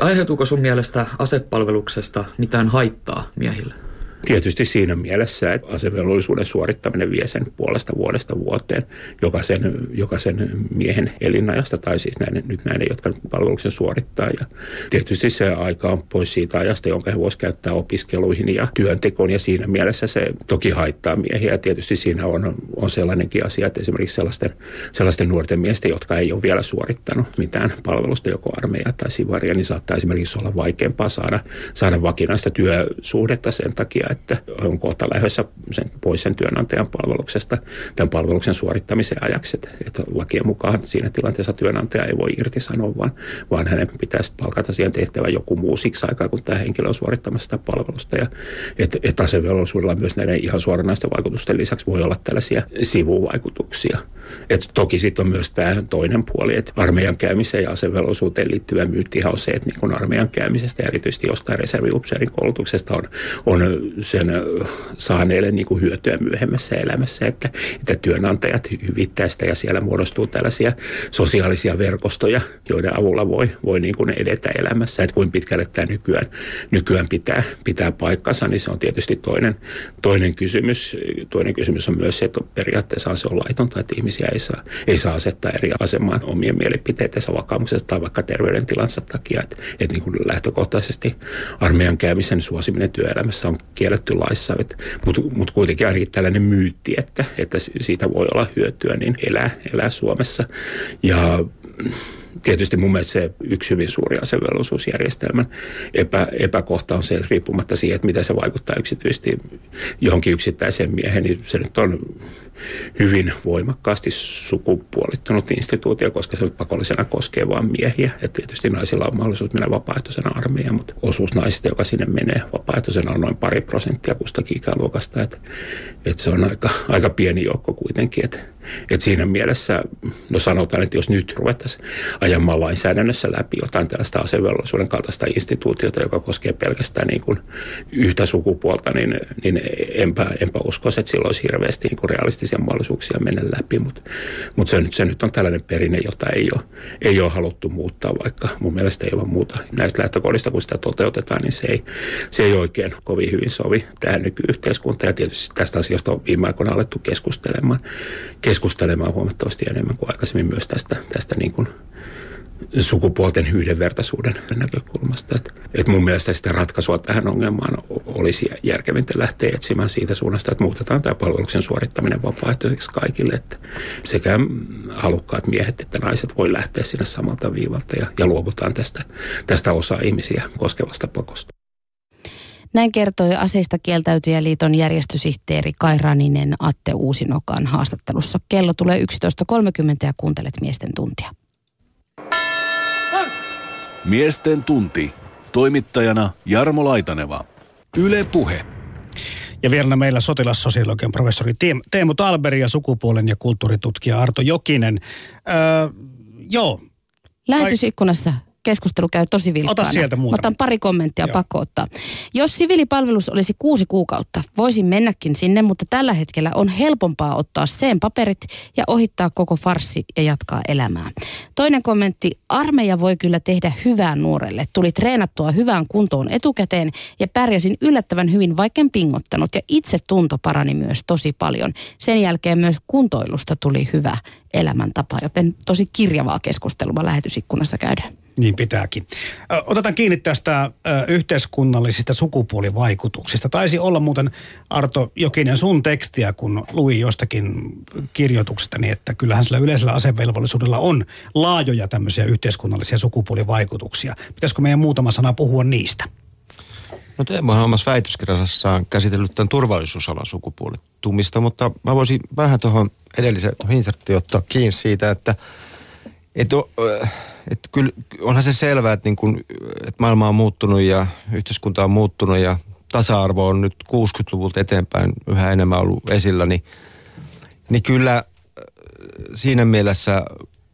Aiheutuuko sun mielestä asepalveluksesta mitään haittaa miehille? Tietysti siinä mielessä, että asevelvollisuuden suorittaminen vie sen puolesta vuodesta vuoteen jokaisen, jokaisen miehen elinajasta, tai siis näiden, nyt näiden, jotka palveluksen suorittaa. Ja tietysti se aika on pois siitä ajasta, jonka he voisivat käyttää opiskeluihin ja työntekoon, ja siinä mielessä se toki haittaa miehiä. Tietysti siinä on, on sellainenkin asia, että esimerkiksi sellaisten, sellaisten nuorten miesten, jotka ei ole vielä suorittanut mitään palvelusta, joko armeijaa tai sivaria, niin saattaa esimerkiksi olla vaikeampaa saada, saada vakinaista työsuhdetta sen takia, että on kohta lähdössä sen, pois sen työnantajan palveluksesta tämän palveluksen suorittamisen ajaksi. Että, että lakien mukaan siinä tilanteessa työnantaja ei voi irtisanoa, vaan, vaan hänen pitäisi palkata siihen tehtävän joku muu siksi aikaa, kun tämä henkilö on suorittamassa sitä palvelusta. Ja että et asevelvollisuudella myös näiden ihan suoranaisten vaikutusten lisäksi voi olla tällaisia sivuvaikutuksia. Et toki sitten on myös tämä toinen puoli, että armeijan käymiseen ja asevelvollisuuteen liittyvä myyttihan on se, että niin kun armeijan käymisestä erityisesti jostain reserviupseerin koulutuksesta on, on sen saaneille niin kuin hyötyä myöhemmässä elämässä, että, että työnantajat hyvittää sitä ja siellä muodostuu tällaisia sosiaalisia verkostoja, joiden avulla voi, voi niin kuin edetä elämässä. Että kuinka pitkälle tämä nykyään, nykyään pitää, pitää paikkansa, niin se on tietysti toinen, toinen kysymys. Toinen kysymys on myös se, että periaatteessa se on laitonta, että ihmisiä ei saa, ei saa asettaa eri asemaan omien mielipiteitensä vakaumuksesta tai vaikka terveydentilansa takia. Että et niin kuin lähtökohtaisesti armeijan käymisen suosiminen työelämässä on kielletty laissa, mutta mut kuitenkin ainakin tällainen myytti, että, että siitä voi olla hyötyä, niin elää, elää Suomessa. Ja tietysti mun mielestä se yksi hyvin suuri asevelvollisuusjärjestelmän epä, epäkohta on se, että riippumatta siihen, että miten se vaikuttaa yksityisesti johonkin yksittäiseen miehen, niin se nyt on hyvin voimakkaasti sukupuolittunut instituutio, koska se pakollisena koskee vain miehiä. Et tietysti naisilla on mahdollisuus mennä vapaaehtoisena armeijaan, mutta osuus naisista, joka sinne menee vapaaehtoisena, on noin pari prosenttia kustakin ikäluokasta. Et, et se on aika, aika pieni joukko kuitenkin. Et, et siinä mielessä, no sanotaan, että jos nyt ruvettaisiin ajamaan lainsäädännössä läpi jotain tällaista asevelvollisuuden kaltaista instituutiota, joka koskee pelkästään niin kuin yhtä sukupuolta, niin, niin enpä, enpä uskoisi, että silloin olisi hirveästi niin kuin realistisia mahdollisuuksia mennä läpi. Mutta mut se, se nyt on tällainen perinne, jota ei ole, ei ole haluttu muuttaa, vaikka mun mielestä ei ole muuta näistä lähtökohdista, kun sitä toteutetaan, niin se ei, se ei oikein kovin hyvin sovi tähän nykyyhteiskuntaan. Ja tietysti tästä asiasta on viime aikoina alettu keskustelemaan, keskustelemaan huomattavasti enemmän kuin aikaisemmin myös tästä, tästä niin kuin sukupuolten yhdenvertaisuuden näkökulmasta. Et, et mun mielestä sitä ratkaisua tähän ongelmaan olisi järkevintä lähteä etsimään siitä suunnasta, että muutetaan tämä palveluksen suorittaminen vapaaehtoiseksi kaikille, että sekä halukkaat miehet että naiset voi lähteä sinne samalta viivalta ja, ja luovutaan tästä, tästä osa ihmisiä koskevasta pakosta. Näin kertoi aseista kieltäytyjäliiton järjestösihteeri Kairaninen Atte Uusinokan haastattelussa. Kello tulee 11.30 ja kuuntelet miesten tuntia. Miesten tunti. Toimittajana Jarmo Laitaneva. Yle Puhe. Ja vielä meillä sotilassosiologian professori Teemu Talberi ja sukupuolen ja kulttuuritutkija Arto Jokinen. Öö, joo. Lähetysikkunassa keskustelu käy tosi vilkkaana. Ota sieltä muutama. Otan pari kommenttia Joo. pakko ottaa. Jos siviilipalvelus olisi kuusi kuukautta, voisin mennäkin sinne, mutta tällä hetkellä on helpompaa ottaa sen paperit ja ohittaa koko farsi ja jatkaa elämää. Toinen kommentti, armeija voi kyllä tehdä hyvää nuorelle. Tuli treenattua hyvään kuntoon etukäteen ja pärjäsin yllättävän hyvin, vaikka pingottanut. Ja itse tunto parani myös tosi paljon. Sen jälkeen myös kuntoilusta tuli hyvä elämäntapa, joten tosi kirjavaa keskustelua lähetysikkunassa käydään. Niin pitääkin. Otetaan kiinni tästä yhteiskunnallisista sukupuolivaikutuksista. Taisi olla muuten Arto Jokinen sun tekstiä, kun luin jostakin kirjoituksesta, niin että kyllähän sillä yleisellä asevelvollisuudella on laajoja tämmöisiä yhteiskunnallisia sukupuolivaikutuksia. Pitäisikö meidän muutama sana puhua niistä? No Teemohan omassa väitöskirjassaan käsitellyt tämän turvallisuusalan sukupuolittumista, mutta mä voisin vähän tuohon edelliseen tuohon ottaa kiinni siitä, että et, et kyllä onhan se selvää, että, niin kun, että maailma on muuttunut ja yhteiskunta on muuttunut ja tasa-arvo on nyt 60-luvulta eteenpäin yhä enemmän ollut esillä, niin, niin kyllä siinä mielessä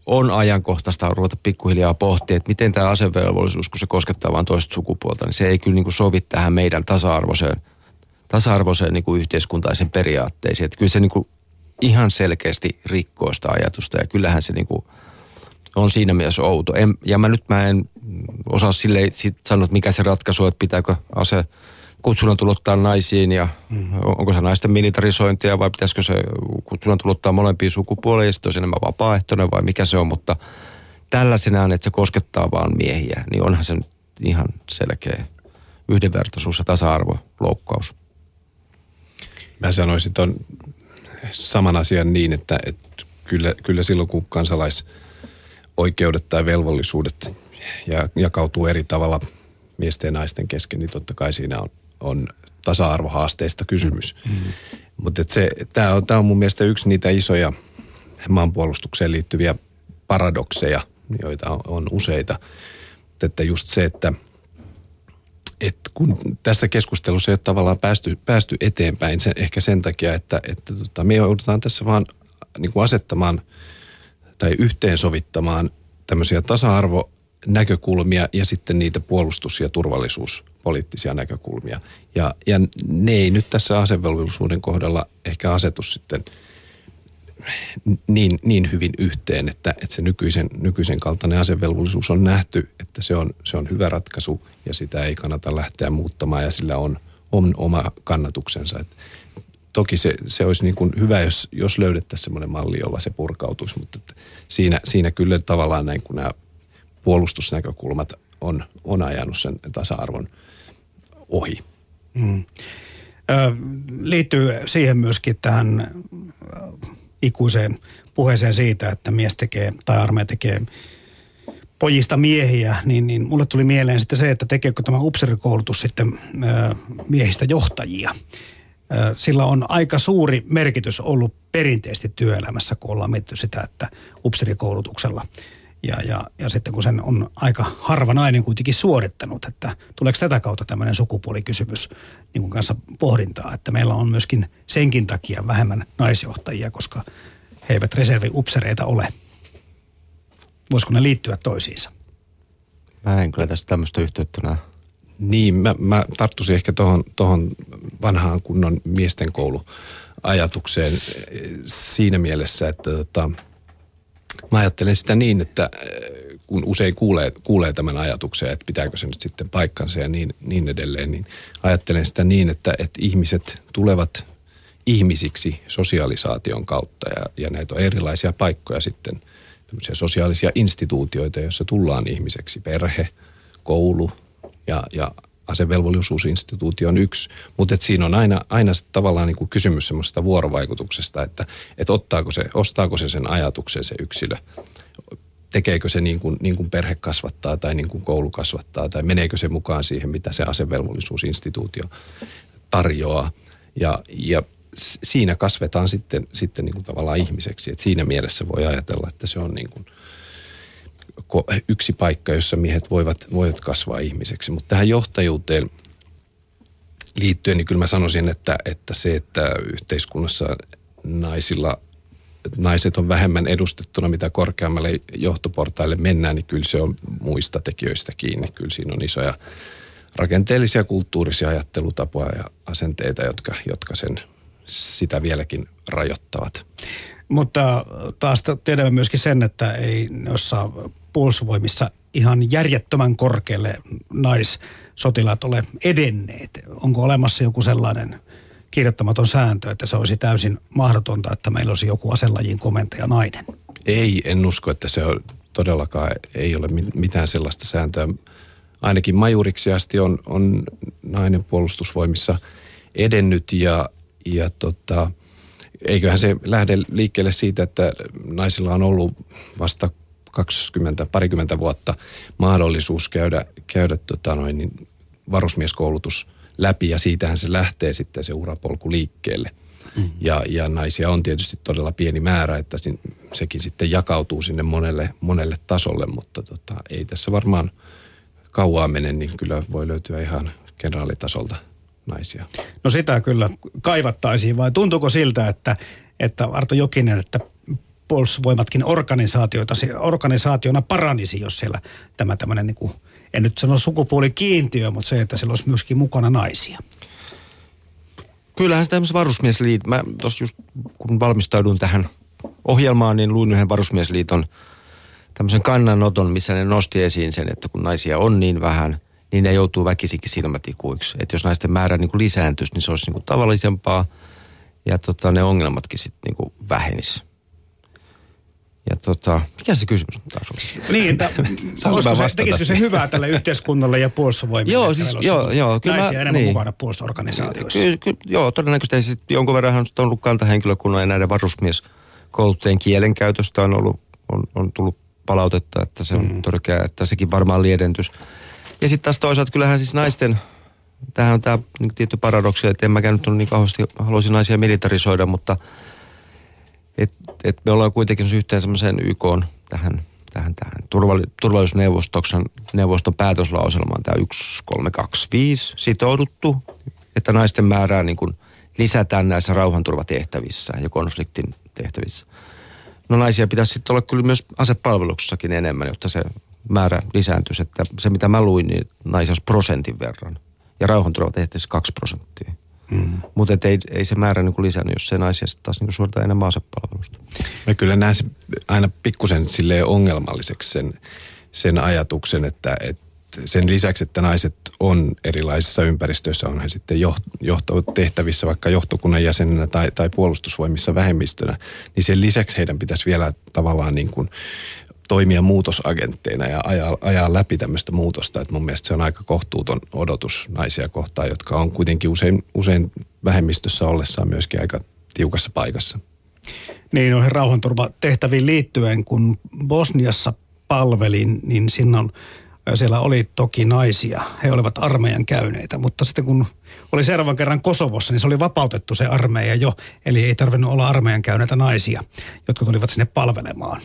on ajankohtaista ruveta pikkuhiljaa pohtia, että miten tämä asevelvollisuus, kun se koskettaa vain toista sukupuolta, niin se ei kyllä niin kuin sovi tähän meidän tasa-arvoiseen, tasa-arvoiseen niin kuin yhteiskuntaisen periaatteisiin. Että kyllä se niin kuin ihan selkeästi rikkoo sitä ajatusta ja kyllähän se niin kuin on siinä mielessä outo. En, ja mä nyt mä en osaa sille sanoa, että mikä se ratkaisu, että pitääkö ase kutsunnan tulottaa naisiin ja mm. onko se naisten militarisointia vai pitäisikö se kutsunnan tulottaa molempiin sukupuoliin ja sitten olisi enemmän vapaaehtoinen vai mikä se on, mutta tällaisenaan, että se koskettaa vaan miehiä, niin onhan se nyt ihan selkeä yhdenvertaisuus ja tasa-arvo loukkaus. Mä sanoisin ton saman asian niin, että, että kyllä, kyllä silloin kun kansalaisoikeudet tai velvollisuudet ja, jakautuu eri tavalla miesten ja naisten kesken, niin totta kai siinä on, on tasa-arvohaasteista kysymys. Mm-hmm. Mutta tämä on, tää on mun mielestä yksi niitä isoja maanpuolustukseen liittyviä paradokseja, joita on, on useita. Mutta että just se, että – että kun tässä keskustelussa ei ole tavallaan päästy, päästy eteenpäin sen, ehkä sen takia, että, että tota, me joudutaan tässä vaan niin kuin asettamaan tai yhteensovittamaan tämmöisiä tasa-arvonäkökulmia ja sitten niitä puolustus- ja turvallisuuspoliittisia näkökulmia. Ja, ja ne ei nyt tässä asevelvollisuuden kohdalla ehkä asetu sitten – niin, niin hyvin yhteen, että, että se nykyisen, nykyisen kaltainen asevelvollisuus on nähty, että se on, se on hyvä ratkaisu ja sitä ei kannata lähteä muuttamaan ja sillä on, on oma kannatuksensa. Et toki se, se olisi niin kuin hyvä, jos, jos löydettäisiin semmoinen malli, jolla se purkautuisi, mutta siinä, siinä kyllä tavallaan näin, kun nämä puolustusnäkökulmat on, on ajanut sen tasa-arvon ohi. Mm. Ö, liittyy siihen myöskin tähän ikuiseen puheeseen siitä, että mies tekee tai armeija tekee pojista miehiä, niin, niin mulle tuli mieleen sitten se, että tekeekö tämä upserikoulutus sitten ö, miehistä johtajia. Sillä on aika suuri merkitys ollut perinteisesti työelämässä, kun ollaan mietitty sitä, että upserikoulutuksella ja, ja, ja sitten kun sen on aika harva nainen kuitenkin suorittanut, että tuleeko tätä kautta tämmöinen sukupuolikysymys niin kuin kanssa pohdintaa, että meillä on myöskin senkin takia vähemmän naisjohtajia, koska he eivät reserviupsereita ole. Voisiko ne liittyä toisiinsa? Mä en kyllä tästä tämmöistä yhteyttä. Niin, mä, mä tarttuisin ehkä tuohon tohon vanhaan kunnon miesten kouluajatukseen siinä mielessä, että tota, mä ajattelen sitä niin, että kun usein kuulee, kuulee tämän ajatuksen, että pitääkö se nyt sitten paikkansa ja niin, niin edelleen, niin ajattelen sitä niin, että, että ihmiset tulevat ihmisiksi sosialisaation kautta ja, ja näitä on erilaisia paikkoja sitten, tämmöisiä sosiaalisia instituutioita, joissa tullaan ihmiseksi, perhe, koulu ja, ja asevelvollisuusinstituutio on yksi, mutta siinä on aina, aina tavallaan niin kuin kysymys semmoista vuorovaikutuksesta, että, että ottaako se, ostaako se sen ajatuksen se yksilö, tekeekö se niin kuin, niin kuin perhe kasvattaa tai niin kuin koulu kasvattaa tai meneekö se mukaan siihen, mitä se asevelvollisuusinstituutio tarjoaa. Ja, ja siinä kasvetaan sitten, sitten niin kuin tavallaan ihmiseksi. Et siinä mielessä voi ajatella, että se on niin kuin yksi paikka, jossa miehet voivat, voivat kasvaa ihmiseksi. Mutta tähän johtajuuteen liittyen, niin kyllä mä sanoisin, että, että se, että yhteiskunnassa naisilla naiset on vähemmän edustettuna, mitä korkeammalle johtoportaille mennään, niin kyllä se on muista tekijöistä kiinni. Kyllä siinä on isoja rakenteellisia kulttuurisia ajattelutapoja ja asenteita, jotka, jotka sen sitä vieläkin rajoittavat. Mutta taas tiedämme myöskin sen, että ei noissa puolustusvoimissa ihan järjettömän korkealle naissotilaat ole edenneet. Onko olemassa joku sellainen kirjoittamaton sääntö, että se olisi täysin mahdotonta, että meillä olisi joku aselajin komentaja nainen? Ei, en usko, että se on todellakaan, ei ole mitään sellaista sääntöä. Ainakin majuriksi asti on, on nainen puolustusvoimissa edennyt ja, ja tota, eiköhän se lähde liikkeelle siitä, että naisilla on ollut vasta 20, parikymmentä vuotta mahdollisuus käydä, käydä tota noin, niin varusmieskoulutus läpi ja siitähän se lähtee sitten se urapolku liikkeelle. Mm. Ja, ja naisia on tietysti todella pieni määrä, että sekin sitten jakautuu sinne monelle, monelle tasolle, mutta tota, ei tässä varmaan kauaa mene, niin kyllä voi löytyä ihan kenraalitasolta naisia. No sitä kyllä kaivattaisiin, vai tuntuuko siltä, että, että Arto Jokinen, että puolustusvoimatkin organisaatioita, organisaationa paranisi, jos siellä tämä tämmöinen, niin kuin, en nyt sano sukupuolikiintiö, mutta se, että siellä olisi myöskin mukana naisia. Kyllähän se tämmöisen varusmiesliiton, mä tuossa just kun valmistaudun tähän ohjelmaan, niin luin yhden varusmiesliiton tämmöisen kannanoton, missä ne nosti esiin sen, että kun naisia on niin vähän, niin ne joutuu väkisikin silmätikuiksi. Että jos naisten määrä niin kuin lisääntyisi, niin se olisi niin kuin tavallisempaa ja tota, ne ongelmatkin sitten niin kuin vähenisi. Ja tota, mikä se kysymys taas on? Niin, että olisiko se, tekisikö se hyvää tälle yhteiskunnalle ja puolustusvoimille? Joo, siis, joo, joo. Kyllä naisia mä, enemmän niin. mukana puolustusorganisaatioissa. Ky, ky, joo, todennäköisesti sit jonkun verran on ollut kantahenkilökunnan ja näiden varusmieskouluttajien kielenkäytöstä on, ollut, on, on tullut palautetta, että se on mm. törkeä, että sekin varmaan liedentys. Ja sitten taas toisaalta kyllähän siis naisten, tähän on tämä niin tietty paradoksi, että en mäkään nyt niin kauheasti haluaisin naisia militarisoida, mutta et, et me ollaan kuitenkin yhteen semmoiseen YK tähän, tähän, tähän turvallisuusneuvostoksen neuvoston päätöslauselmaan tämä 1325 sitouduttu, että naisten määrää niin kuin lisätään näissä rauhanturvatehtävissä ja konfliktin tehtävissä. No naisia pitäisi sitten olla kyllä myös asepalveluksessakin enemmän, jotta se määrä lisääntyisi. Että se mitä mä luin, niin naisia prosentin verran. Ja rauhanturvatehtävissä kaksi prosenttia. Mm. Mutta ei, ei se määrä niin lisännyt, jos se naisia sitten taas niin suoritaan enemmän asepalvelusta. Mä kyllä näen aina pikkusen silleen ongelmalliseksi sen, sen ajatuksen, että, että sen lisäksi, että naiset on erilaisissa ympäristöissä, on he sitten johtotehtävissä vaikka johtokunnan jäsenenä tai, tai puolustusvoimissa vähemmistönä, niin sen lisäksi heidän pitäisi vielä tavallaan niin kuin toimia muutosagentteina ja ajaa, ajaa läpi tämmöistä muutosta. Että mun mielestä se on aika kohtuuton odotus naisia kohtaan, jotka on kuitenkin usein, usein vähemmistössä ollessaan myöskin aika tiukassa paikassa. Niin, noihin rauhanturvatehtäviin liittyen, kun Bosniassa palvelin, niin sinne siellä oli toki naisia. He olivat armeijan käyneitä, mutta sitten kun oli seuraavan kerran Kosovossa, niin se oli vapautettu se armeija jo. Eli ei tarvinnut olla armeijan käyneitä naisia, jotka tulivat sinne palvelemaan.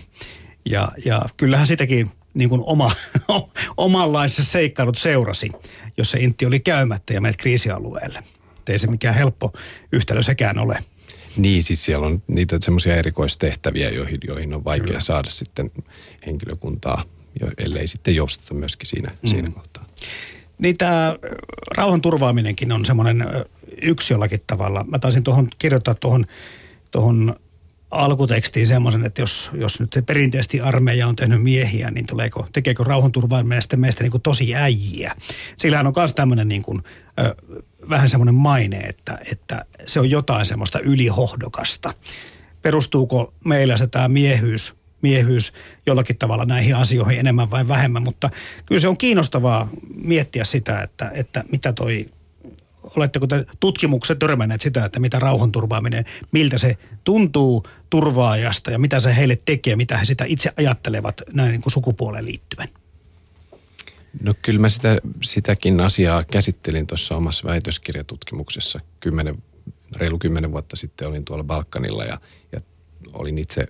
Ja, ja kyllähän sitäkin niin kuin oma, omanlaisessa seikkailut seurasi, jos se intti oli käymättä ja menet kriisialueelle. ei se mikään helppo yhtälö sekään ole. Niin, siis siellä on niitä semmoisia erikoistehtäviä, joihin, joihin on vaikea Kyllä. saada sitten henkilökuntaa, ellei sitten joustata myöskin siinä, mm. siinä kohtaa. Niin tämä rauhan turvaaminenkin on semmoinen yksi jollakin tavalla. Mä taisin tuohon kirjoittaa tuohon tohon alkutekstiin semmoisen, että jos, jos nyt se perinteisesti armeija on tehnyt miehiä, niin tuleeko, tekeekö rauhanturvaaminen sitten meistä niin kuin tosi äijiä. Sillähän on myös tämmöinen niin kuin, ö, vähän semmoinen maine, että, että se on jotain semmoista ylihohdokasta. Perustuuko meillä se tämä miehyys, miehyys jollakin tavalla näihin asioihin enemmän vai vähemmän, mutta kyllä se on kiinnostavaa miettiä sitä, että, että mitä toi oletteko te tutkimukset törmänneet sitä, että mitä rauhanturvaaminen, miltä se tuntuu turvaajasta ja mitä se heille tekee, mitä he sitä itse ajattelevat näin niin kuin sukupuoleen liittyen? No kyllä mä sitä, sitäkin asiaa käsittelin tuossa omassa väitöskirjatutkimuksessa. Kymmenen, reilu kymmenen vuotta sitten olin tuolla Balkanilla ja, ja olin itse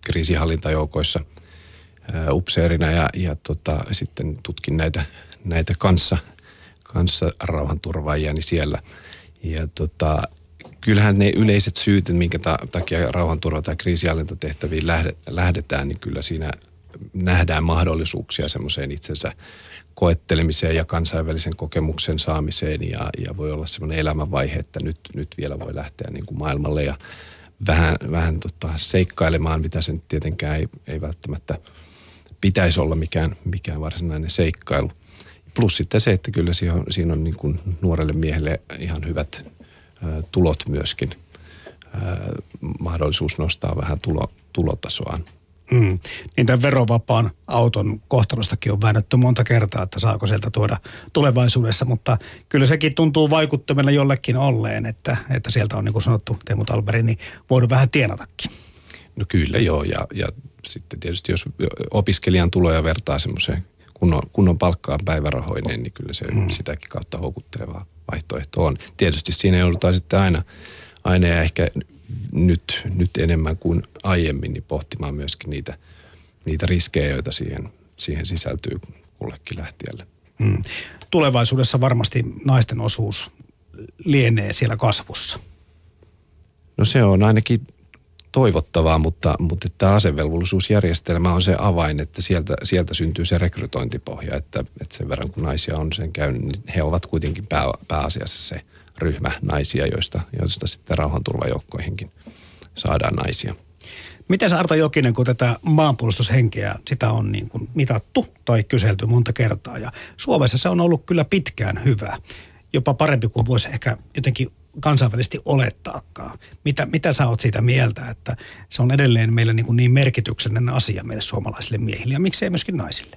kriisihallintajoukoissa upseerina ja, ja tota, sitten tutkin näitä, näitä kanssa – kanssa rauhanturvaajia siellä. Ja tota, kyllähän ne yleiset syyt, minkä takia rauhanturva- tai kriisihallintatehtäviin lähdetään, niin kyllä siinä nähdään mahdollisuuksia semmoiseen itsensä koettelemiseen ja kansainvälisen kokemuksen saamiseen ja, ja voi olla semmoinen elämänvaihe, että nyt, nyt vielä voi lähteä niin kuin maailmalle ja vähän, vähän tota seikkailemaan, mitä se nyt tietenkään ei, ei välttämättä pitäisi olla mikään, mikään varsinainen seikkailu. Plus sitten se, että kyllä siinä on, siinä on niin kuin nuorelle miehelle ihan hyvät tulot myöskin. Mahdollisuus nostaa vähän tulo, tulotasoaan. Mm. Niin tämän verovapaan auton kohtalostakin on väännetty monta kertaa, että saako sieltä tuoda tulevaisuudessa, mutta kyllä sekin tuntuu vaikuttamilla jollekin olleen, että, että sieltä on niin kuin sanottu Teemu Talberi, niin voinut vähän tienatakin. No kyllä joo, ja, ja sitten tietysti jos opiskelijan tuloja vertaa semmoiseen kunnon, kunnon palkkaa päivärahoineen, niin kyllä se mm. sitäkin kautta houkutteleva vaihtoehto on. Tietysti siinä joudutaan sitten aina, aina ja ehkä nyt, nyt enemmän kuin aiemmin niin pohtimaan myöskin niitä, niitä riskejä, joita siihen, siihen sisältyy kullekin lähtijälle. Mm. Tulevaisuudessa varmasti naisten osuus lienee siellä kasvussa. No se on ainakin toivottavaa, mutta, mutta tämä asevelvollisuusjärjestelmä on se avain, että sieltä, sieltä syntyy se rekrytointipohja, että, että sen verran kun naisia on sen käynyt, niin he ovat kuitenkin pää, pääasiassa se ryhmä naisia, joista, joista sitten rauhanturvajoukkoihinkin saadaan naisia. Miten Arto Jokinen, kun tätä maanpuolustushenkeä, sitä on niin kuin mitattu tai kyselty monta kertaa ja Suomessa se on ollut kyllä pitkään hyvä. Jopa parempi kuin voisi ehkä jotenkin kansainvälisesti olettaakaan. Mitä, mitä sä oot siitä mieltä, että se on edelleen meillä niin, kuin niin merkityksellinen asia meille suomalaisille miehille ja miksei myöskin naisille?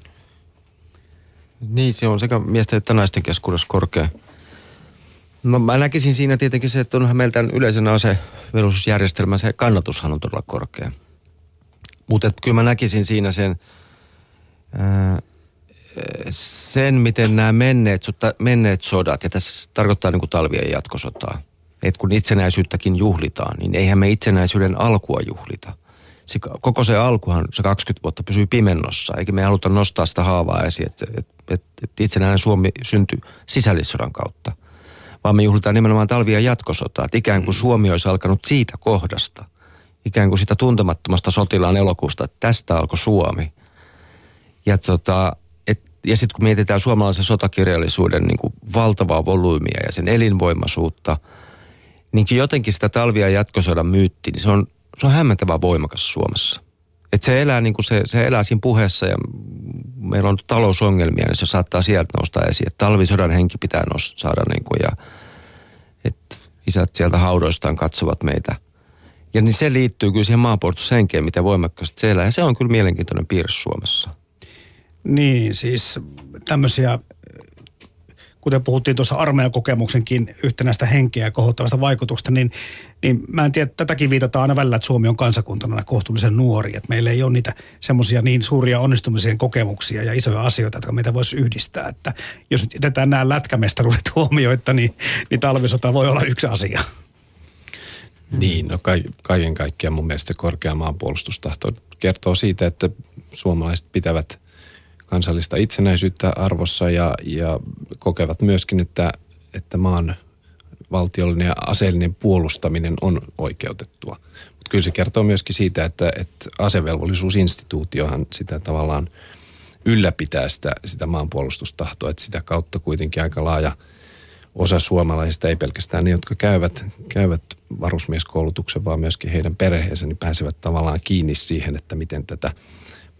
Niin, se on sekä miesten että naisten keskuudessa korkea. No mä näkisin siinä tietenkin se, että onhan meillä tämän yleisen asevelvollisuusjärjestelmän se kannatushan on todella korkea. Mutta kyllä mä näkisin siinä sen, ää, sen, miten nämä menneet, menneet sodat, ja tässä tarkoittaa niin kuin talvien jatkosotaa, että kun itsenäisyyttäkin juhlitaan, niin eihän me itsenäisyyden alkua juhlita. Se, koko se alkuhan, se 20 vuotta pysyy pimennossa, eikä me haluta nostaa sitä haavaa esiin, että, että, että, että itsenäinen Suomi syntyi sisällissodan kautta. Vaan me juhlitaan nimenomaan talvia jatkosotaa, että ikään kuin Suomi olisi alkanut siitä kohdasta, ikään kuin sitä tuntemattomasta sotilaan elokuusta, että tästä alkoi Suomi. Ja tota, ja sitten kun mietitään suomalaisen sotakirjallisuuden niin kuin valtavaa volyymia ja sen elinvoimaisuutta, niin jotenkin sitä talvia jatkosodan myytti, niin se on, se on hämmentävän voimakas Suomessa. että se elää, niin kuin se, se elää siinä puheessa ja meillä on talousongelmia, niin se saattaa sieltä nousta esiin. Että talvisodan henki pitää nos, saada niin kuin ja että isät sieltä haudoistaan katsovat meitä. Ja niin se liittyy kyllä siihen maanpuolustushenkeen, mitä voimakkaasti se elää. Ja se on kyllä mielenkiintoinen piirre Suomessa. Niin, siis tämmöisiä, kuten puhuttiin tuossa armeijakokemuksenkin yhtenäistä henkeä ja kohottavasta vaikutusta, niin, niin mä en tiedä, tätäkin viitataan aina välillä, että Suomi on kansakuntana kohtuullisen nuori, että meillä ei ole niitä semmoisia niin suuria onnistumisien kokemuksia ja isoja asioita, jotka meitä voisi yhdistää, että jos nyt jätetään nämä lätkämestaruudet huomioita, niin, niin talvisota voi olla yksi asia. Niin, no kaiken kaikkiaan mun mielestä korkea maanpuolustustahto kertoo siitä, että suomalaiset pitävät kansallista itsenäisyyttä arvossa ja, ja kokevat myöskin, että, että maan valtiollinen ja aseellinen puolustaminen on oikeutettua. Mutta kyllä se kertoo myöskin siitä, että, että asevelvollisuusinstituutiohan sitä tavallaan ylläpitää sitä, sitä maanpuolustustahtoa, että sitä kautta kuitenkin aika laaja osa suomalaisista, ei pelkästään ne, jotka käyvät, käyvät varusmieskoulutuksen, vaan myöskin heidän perheensä, niin pääsevät tavallaan kiinni siihen, että miten tätä,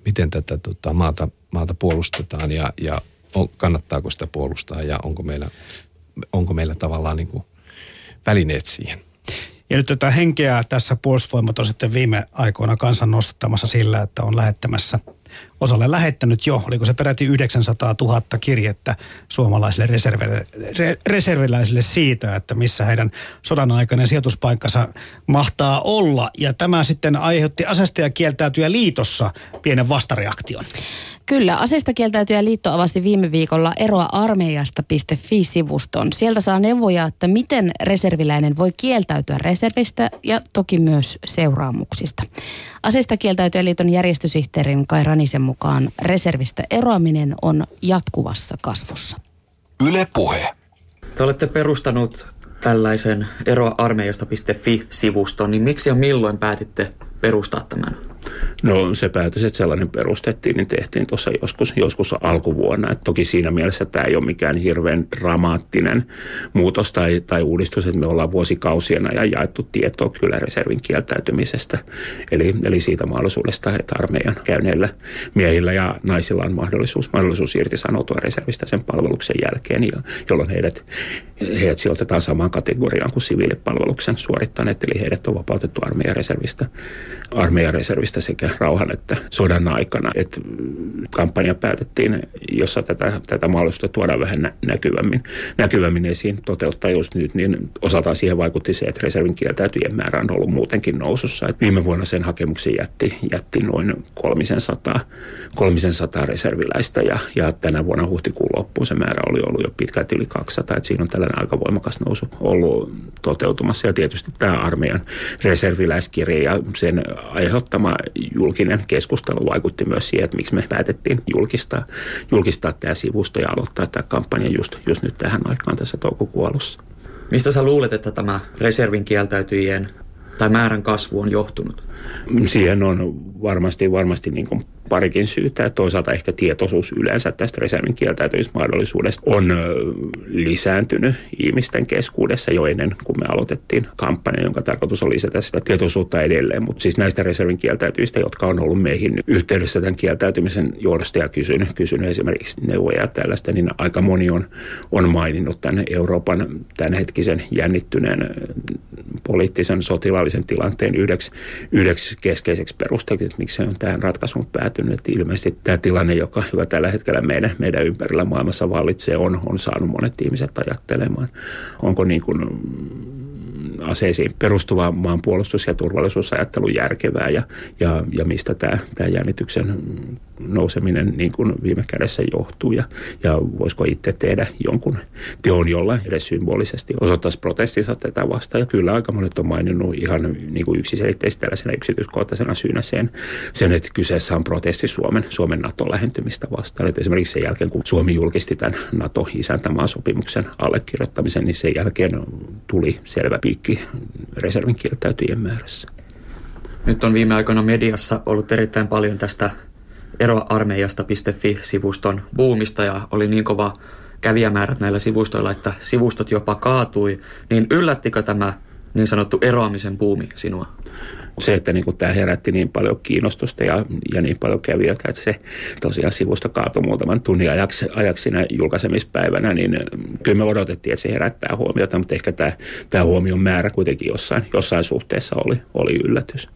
miten tätä tota, maata, maata puolustetaan ja, ja on, kannattaako sitä puolustaa ja onko meillä, onko meillä tavallaan niin kuin välineet siihen. Ja nyt tätä henkeä tässä puolustusvoimat on sitten viime aikoina kansan nostattamassa sillä, että on lähettämässä osalle lähettänyt jo, oliko se peräti 900 000 kirjettä suomalaisille reserviläisille siitä, että missä heidän sodan aikainen sijoituspaikkansa mahtaa olla. Ja tämä sitten aiheutti asesta ja kieltäytyjä liitossa pienen vastareaktion. Kyllä, aseista kieltäytyjä liitto avasi viime viikolla eroa armeijasta.fi-sivuston. Sieltä saa neuvoja, että miten reserviläinen voi kieltäytyä reservistä ja toki myös seuraamuksista. Aseista kieltäytyjä liiton järjestösihteerin Kai Ranisen mukaan reservistä eroaminen on jatkuvassa kasvussa. Yle Puhe. Te olette perustanut tällaisen eroarmeijasta.fi-sivuston, niin miksi ja milloin päätitte perustaa tämän? No se päätös, että sellainen perustettiin, niin tehtiin tuossa joskus, joskus alkuvuonna. Et toki siinä mielessä tämä ei ole mikään hirveän dramaattinen muutos tai, tai uudistus, että me ollaan vuosikausien ajan jaettu tietoa kyllä reservin kieltäytymisestä. Eli, eli siitä mahdollisuudesta, että armeijan käyneillä miehillä ja naisilla on mahdollisuus, mahdollisuus irtisanoutua reservistä sen palveluksen jälkeen, jolloin heidät, heidät sijoitetaan samaan kategoriaan kuin siviilipalveluksen suorittaneet, eli heidät on vapautettu armeijan reservistä, armeijan reservistä kriisistä sekä rauhan että sodan aikana. Et kampanja päätettiin, jossa tätä, tätä mahdollisuutta tuodaan vähän näkyvämmin, näkyvämmin esiin toteuttaa just nyt, niin osaltaan siihen vaikutti se, että reservin kieltäytyjien määrä on ollut muutenkin nousussa. Et viime vuonna sen hakemuksen jätti, jätti noin kolmisen sataa, kolmisen sataa reserviläistä ja, ja tänä vuonna huhtikuun loppuun se määrä oli ollut jo pitkälti yli 200. Et siinä on tällainen aika voimakas nousu ollut toteutumassa ja tietysti tämä armeijan reserviläiskirja ja sen aiheuttama julkinen keskustelu vaikutti myös siihen, että miksi me päätettiin julkistaa, julkistaa tämä sivusto ja aloittaa tämä kampanja just, just nyt tähän aikaan tässä toukokuun alussa. Mistä sä luulet, että tämä reservin kieltäytyjien tai määrän kasvu on johtunut? Siihen on varmasti, varmasti niin kuin parikin syytä. Toisaalta ehkä tietoisuus yleensä tästä reservin kieltäytymismahdollisuudesta on lisääntynyt ihmisten keskuudessa jo ennen kuin me aloitettiin kampanja, jonka tarkoitus on lisätä sitä tietoisuutta edelleen. Mutta siis näistä reservin kieltäytyistä, jotka on ollut meihin yhteydessä tämän kieltäytymisen johdosta ja kysynyt, kysynyt esimerkiksi neuvoja ja tällaista, niin aika moni on, on maininnut tämän Euroopan tämänhetkisen jännittyneen poliittisen sotilaallisen tilanteen yhdeksi, yhdeksi keskeiseksi perusteeksi, miksi se on tähän ratkaisuun päätynyt päättynyt. Että ilmeisesti tämä tilanne, joka, joka tällä hetkellä meidän, meidän ympärillä maailmassa vallitsee, on, on saanut monet ihmiset ajattelemaan. Onko niin kuin aseisiin perustuva maanpuolustus- ja turvallisuusajattelu järkevää ja, ja, ja mistä tämä, tämä jännityksen nouseminen niin kuin viime kädessä johtuu ja, ja voisiko itse tehdä jonkun teon, jolla edes symbolisesti osoittaisi protestinsa tätä vastaan. Ja kyllä aika monet on maininnut ihan niin kuin yksiselitteisesti tällaisena yksityiskohtaisena syynä sen, sen, että kyseessä on protesti Suomen, Suomen nato lähentymistä vastaan. Että esimerkiksi sen jälkeen, kun Suomi julkisti tämän NATO-isäntämaan sopimuksen allekirjoittamisen, niin sen jälkeen tuli selvä piikki reservin kieltäytyjien määrässä. Nyt on viime aikoina mediassa ollut erittäin paljon tästä eroarmeijasta.fi-sivuston buumista ja oli niin kova kävijämäärät näillä sivustoilla, että sivustot jopa kaatui, niin yllättikö tämä niin sanottu eroamisen buumi sinua? Se, että niin kuin tämä herätti niin paljon kiinnostusta ja, ja niin paljon kävijöitä, että se tosiaan sivusta kaatui muutaman tunnin ajaksi, ajaksi siinä julkaisemispäivänä, niin kyllä me odotettiin, että se herättää huomiota, mutta ehkä tämä, tämä huomion määrä kuitenkin jossain, jossain suhteessa oli, oli yllätys.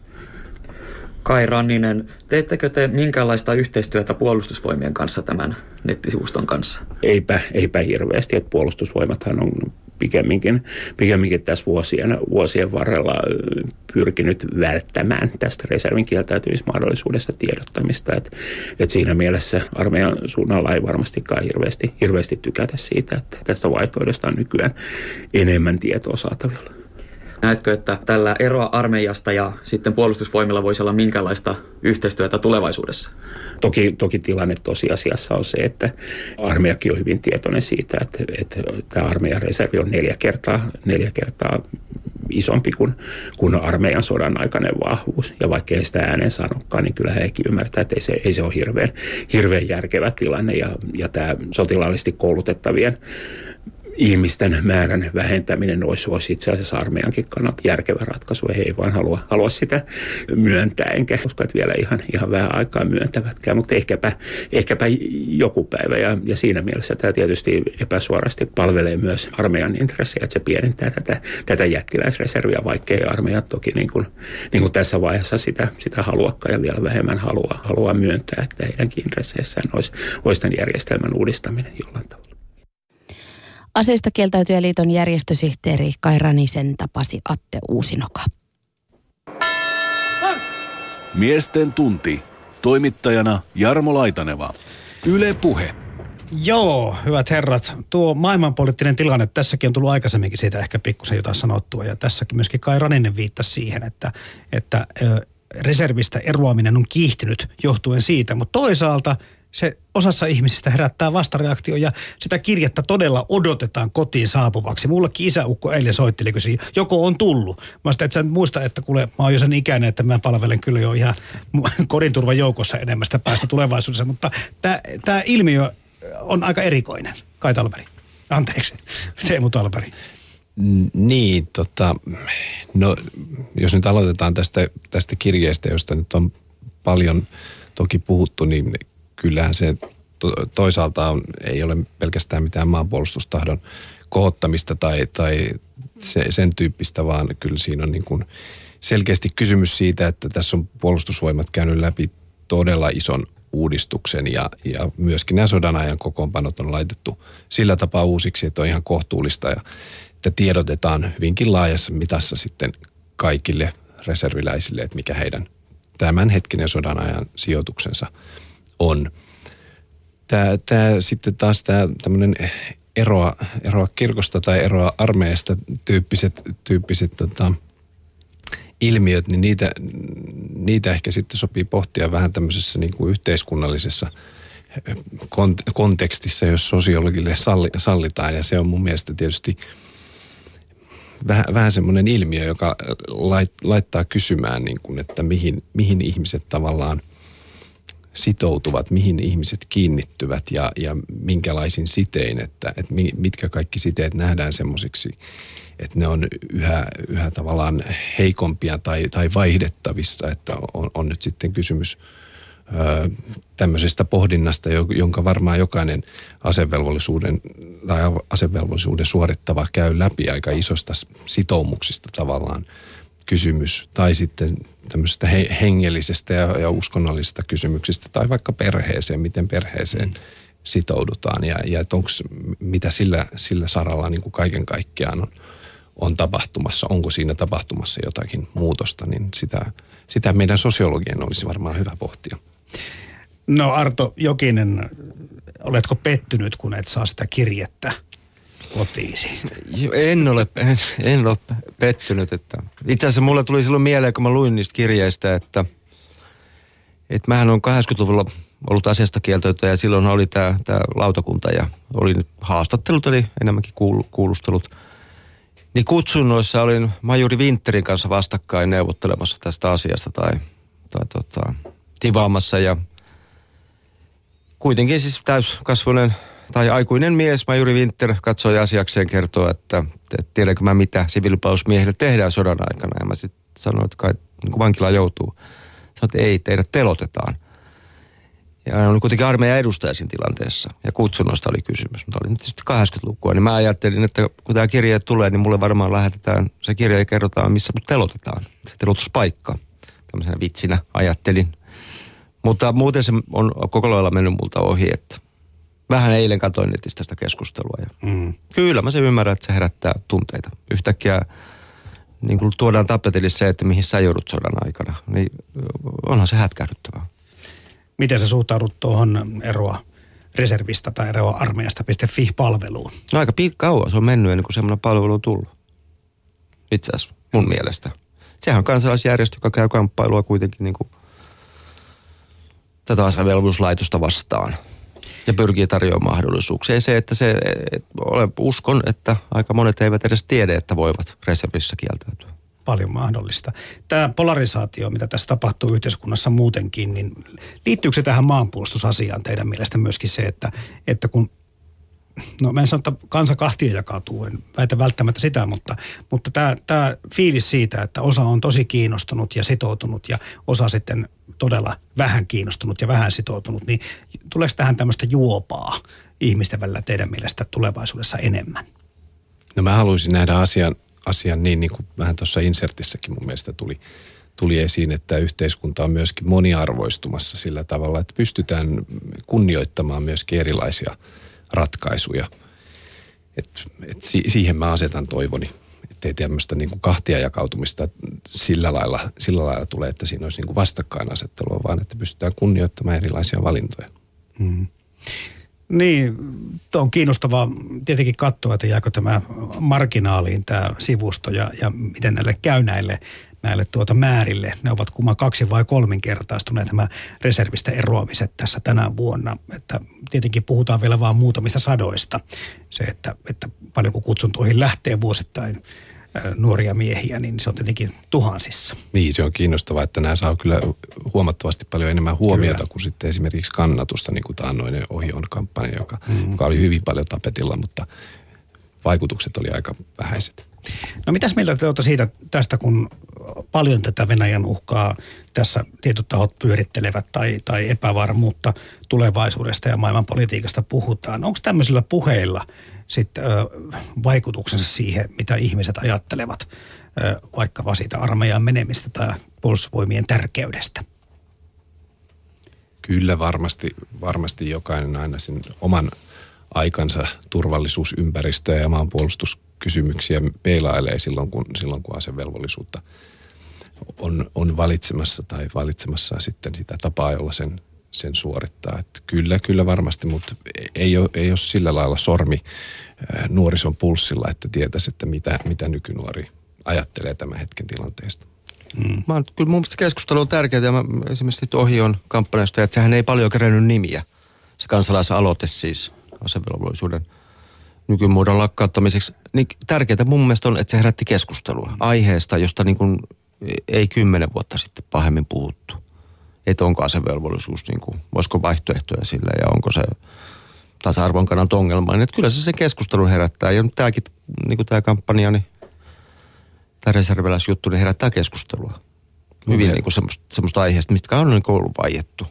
Kai Ranninen, teettekö te minkälaista yhteistyötä puolustusvoimien kanssa tämän nettisivuston kanssa? Eipä, eipä hirveästi, että puolustusvoimathan on pikemminkin, pikemminkin tässä vuosien, vuosien varrella pyrkinyt välttämään tästä reservin kieltäytymismahdollisuudesta tiedottamista. Et, et siinä mielessä armeijan suunnalla ei varmastikaan hirveästi, hirveästi tykätä siitä, että tästä vaihtoehdosta on nykyään enemmän tietoa saatavilla. Näetkö, että tällä eroa armeijasta ja sitten puolustusvoimilla voisi olla minkälaista yhteistyötä tulevaisuudessa? Toki, toki tilanne tosiasiassa on se, että armeijakin on hyvin tietoinen siitä, että, että tämä armeijan reservi on neljä kertaa, neljä kertaa isompi kuin, kuin armeijan sodan aikainen vahvuus. Ja vaikka ei sitä ääneen sanokaan, niin kyllä hekin ymmärtää, että ei se, ei se ole hirveän, hirveän järkevä tilanne. Ja, ja tämä sotilaallisesti koulutettavien ihmisten määrän vähentäminen olisi, olisi itse asiassa armeijankin kannalta järkevä ratkaisu. He ei vaan halua, halua sitä myöntää, enkä usko, että vielä ihan, ihan vähän aikaa myöntävätkään, mutta ehkäpä, ehkäpä joku päivä. Ja, ja siinä mielessä tämä tietysti epäsuorasti palvelee myös armeijan intressejä, että se pienentää tätä, tätä jättiläisreserviä, vaikkei armeija toki niin kuin, niin kuin tässä vaiheessa sitä, sitä haluakaan ja vielä vähemmän halua, halua myöntää, että heidänkin intresseissään olisi, olisi tämän järjestelmän uudistaminen jollain tavalla. Aseista kieltäytyjäliiton järjestösihteeri Kai Ranisen tapasi Atte Uusinoka. Miesten tunti. Toimittajana Jarmo Laitaneva. Yle Puhe. Joo, hyvät herrat. Tuo maailmanpoliittinen tilanne, tässäkin on tullut aikaisemminkin siitä ehkä pikkusen jotain sanottua. Ja tässäkin myöskin Kai Raninen viittasi siihen, että, että reservistä eroaminen on kiihtynyt johtuen siitä. Mutta toisaalta se osassa ihmisistä herättää vastareaktio ja sitä kirjettä todella odotetaan kotiin saapuvaksi. Mullekin isäukko eilen soitteli, kysyi, joko on tullut. Mä sitä, et sä muista, että kuule, mä oon jo sen ikäinen, että mä palvelen kyllä jo ihan kodinturvan joukossa enemmästä päästä tulevaisuudessa, mutta tämä ilmiö on aika erikoinen. Kai Talberi. Anteeksi, Teemu Talberi. Niin, tota, no jos nyt aloitetaan tästä, tästä kirjeestä, josta nyt on paljon toki puhuttu, niin kyllähän se to, toisaalta on, ei ole pelkästään mitään maanpuolustustahdon kohottamista tai, tai se, sen tyyppistä, vaan kyllä siinä on niin kuin selkeästi kysymys siitä, että tässä on puolustusvoimat käynyt läpi todella ison uudistuksen ja, ja myöskin nämä sodan ajan kokoonpanot on laitettu sillä tapaa uusiksi, että on ihan kohtuullista ja että tiedotetaan hyvinkin laajassa mitassa sitten kaikille reserviläisille, että mikä heidän tämänhetkinen sodan ajan sijoituksensa on. Tämä, tämä sitten taas tämä tämmöinen eroa, eroa kirkosta tai eroa armeijasta tyyppiset, tyyppiset tota, ilmiöt, niin niitä, niitä ehkä sitten sopii pohtia vähän tämmöisessä niin kuin yhteiskunnallisessa kontekstissa, jos sosiologille salli, sallitaan. Ja se on mun mielestä tietysti vähän, vähän semmoinen ilmiö, joka lait, laittaa kysymään, niin kuin, että mihin, mihin ihmiset tavallaan sitoutuvat, mihin ihmiset kiinnittyvät ja, ja minkälaisin sitein, että, että mitkä kaikki siteet nähdään semmoisiksi, että ne on yhä, yhä tavallaan heikompia tai, tai vaihdettavissa, että on, on nyt sitten kysymys ö, tämmöisestä pohdinnasta, jonka varmaan jokainen asevelvollisuuden tai asevelvollisuuden suorittava käy läpi aika isosta sitoumuksista tavallaan kysymys. Tai sitten tämmöisestä he, hengellisestä ja, ja uskonnollisesta kysymyksistä tai vaikka perheeseen, miten perheeseen mm. sitoudutaan ja, ja että onko mitä sillä, sillä saralla niin kuin kaiken kaikkiaan on, on tapahtumassa, onko siinä tapahtumassa jotakin muutosta, niin sitä, sitä meidän sosiologien olisi varmaan hyvä pohtia. No Arto Jokinen, oletko pettynyt, kun et saa sitä kirjettä? Kotiisi? En ole, en, en ole pettynyt. Että. Itse asiassa mulle tuli silloin mieleen, kun mä luin niistä kirjeistä, että, että mähän on 80-luvulla ollut asiasta kieltoita ja silloin oli tämä, tämä lautakunta ja oli nyt haastattelut, eli enemmänkin kuulustelut. Niin kutsunnoissa olin majuri Winterin kanssa vastakkain neuvottelemassa tästä asiasta tai, tai tota, tivaamassa ja kuitenkin siis täyskasvuinen tai aikuinen mies, Majuri Winter, katsoi asiakseen kertoa, että, että tiedänkö mä mitä siviilipausmiehille tehdään sodan aikana. Ja mä sitten sitten sanoi, että kai niin kuin vankila joutuu. Sanoin, että ei, teidät telotetaan. Ja hän oli kuitenkin armeijan edustaja siinä tilanteessa. Ja kutsunnoista oli kysymys, mutta oli nyt sitten 80-lukua. Niin mä ajattelin, että kun tämä kirje tulee, niin mulle varmaan lähetetään se kirja ja kerrotaan, missä mut telotetaan. Se telotuspaikka. Tämmöisenä vitsinä ajattelin. Mutta muuten se on koko lailla mennyt multa ohi, että vähän eilen katsoin netistä sitä keskustelua. Ja Mm. Kyllä mä se ymmärrän, että se herättää tunteita. Yhtäkkiä niin kun tuodaan tapetille se, että mihin sä joudut sodan aikana, niin onhan se hätkähdyttävää. Miten sä suhtaudut tuohon eroa reservistä tai eroa armeijasta.fi-palveluun? No aika kauan se on mennyt ennen kuin semmoinen palvelu on tullut. Itse asiassa mun mielestä. Sehän on kansalaisjärjestö, joka käy kamppailua kuitenkin niin kuin tätä asevelvollisuuslaitosta vastaan. Ja pyrkii tarjoamaan mahdollisuuksia. Ja se, että se, et, olen, uskon, että aika monet eivät edes tiedä, että voivat reservissä kieltäytyä. Paljon mahdollista. Tämä polarisaatio, mitä tässä tapahtuu yhteiskunnassa muutenkin, niin liittyykö se tähän maanpuolustusasiaan teidän mielestä myöskin se, että, että kun no mä en sano, että kansa kahtia jakautuu, en väitä välttämättä sitä, mutta, mutta tämä, tämä fiilis siitä, että osa on tosi kiinnostunut ja sitoutunut ja osa sitten todella vähän kiinnostunut ja vähän sitoutunut, niin tuleeko tähän tämmöistä juopaa ihmisten välillä teidän mielestä tulevaisuudessa enemmän? No mä haluaisin nähdä asian, asian niin, niin kuin vähän tuossa insertissäkin mun mielestä tuli, tuli esiin, että yhteiskunta on myöskin moniarvoistumassa sillä tavalla, että pystytään kunnioittamaan myöskin erilaisia ratkaisuja. Et, et si, siihen mä asetan toivoni, ettei tämmöistä niin kahtia jakautumista sillä lailla, sillä lailla tule, että siinä olisi niin vastakkainasettelua, vaan että pystytään kunnioittamaan erilaisia valintoja. Niin, on kiinnostavaa tietenkin katsoa, että jääkö tämä marginaaliin tämä sivusto ja, ja miten näille käy näille, näille tuota määrille. Ne ovat kumman kaksi vai kolminkertaistuneet nämä reservistä eroamiset tässä tänä vuonna. Että tietenkin puhutaan vielä vain muutamista sadoista. Se, että, että paljonko kutsuntoihin lähtee vuosittain nuoria miehiä, niin se on tietenkin tuhansissa. Niin, se on kiinnostavaa, että nämä saa kyllä huomattavasti paljon enemmän huomiota Kyllä. kuin sitten esimerkiksi kannatusta, niin kuin taannoinen Ohion kampanja, joka, mm. joka oli hyvin paljon tapetilla, mutta vaikutukset oli aika vähäiset. No mitäs mieltä te olette siitä tästä, kun paljon tätä Venäjän uhkaa tässä tietyt tahot pyörittelevät tai, tai epävarmuutta tulevaisuudesta ja maailmanpolitiikasta puhutaan. Onko tämmöisillä puheilla sitten vaikutuksensa siihen, mitä ihmiset ajattelevat ö, vaikkapa siitä armeijan menemistä tai puolustusvoimien tärkeydestä? Kyllä varmasti, varmasti jokainen aina sen oman aikansa turvallisuusympäristöä ja maanpuolustuskysymyksiä peilailee silloin, kun, silloin, kun asevelvollisuutta on, on valitsemassa tai valitsemassa sitten sitä tapaa, jolla sen, sen suorittaa. Että kyllä, kyllä varmasti, mutta ei ole, ei ole sillä lailla sormi nuorison pulssilla, että tietäisi, että mitä, mitä nykynuori ajattelee tämän hetken tilanteesta. Mä oon, kyllä mun mielestä keskustelu on tärkeää. Ja mä, esimerkiksi Ohion kampanjasta, että sehän ei paljon kerännyt nimiä. Se kansalaisaloite siis asevelvollisuuden nykymuodon lakkauttamiseksi. Niin tärkeää mun mielestä on, että se herätti keskustelua aiheesta, josta niin kuin ei kymmenen vuotta sitten pahemmin puhuttu. Että onko asevelvollisuus, niin kuin, voisiko vaihtoehtoja sille ja onko se tasa-arvon kannalta ongelma. Että kyllä se sen keskustelun herättää. Ja nyt tämäkin, niin kuin tämä kampanja, niin tämä reserviläisjuttu, niin herättää keskustelua. Hyvin Okei. niin kuin semmoista, semmoista aiheesta, mistä on niin ollut vaiettu.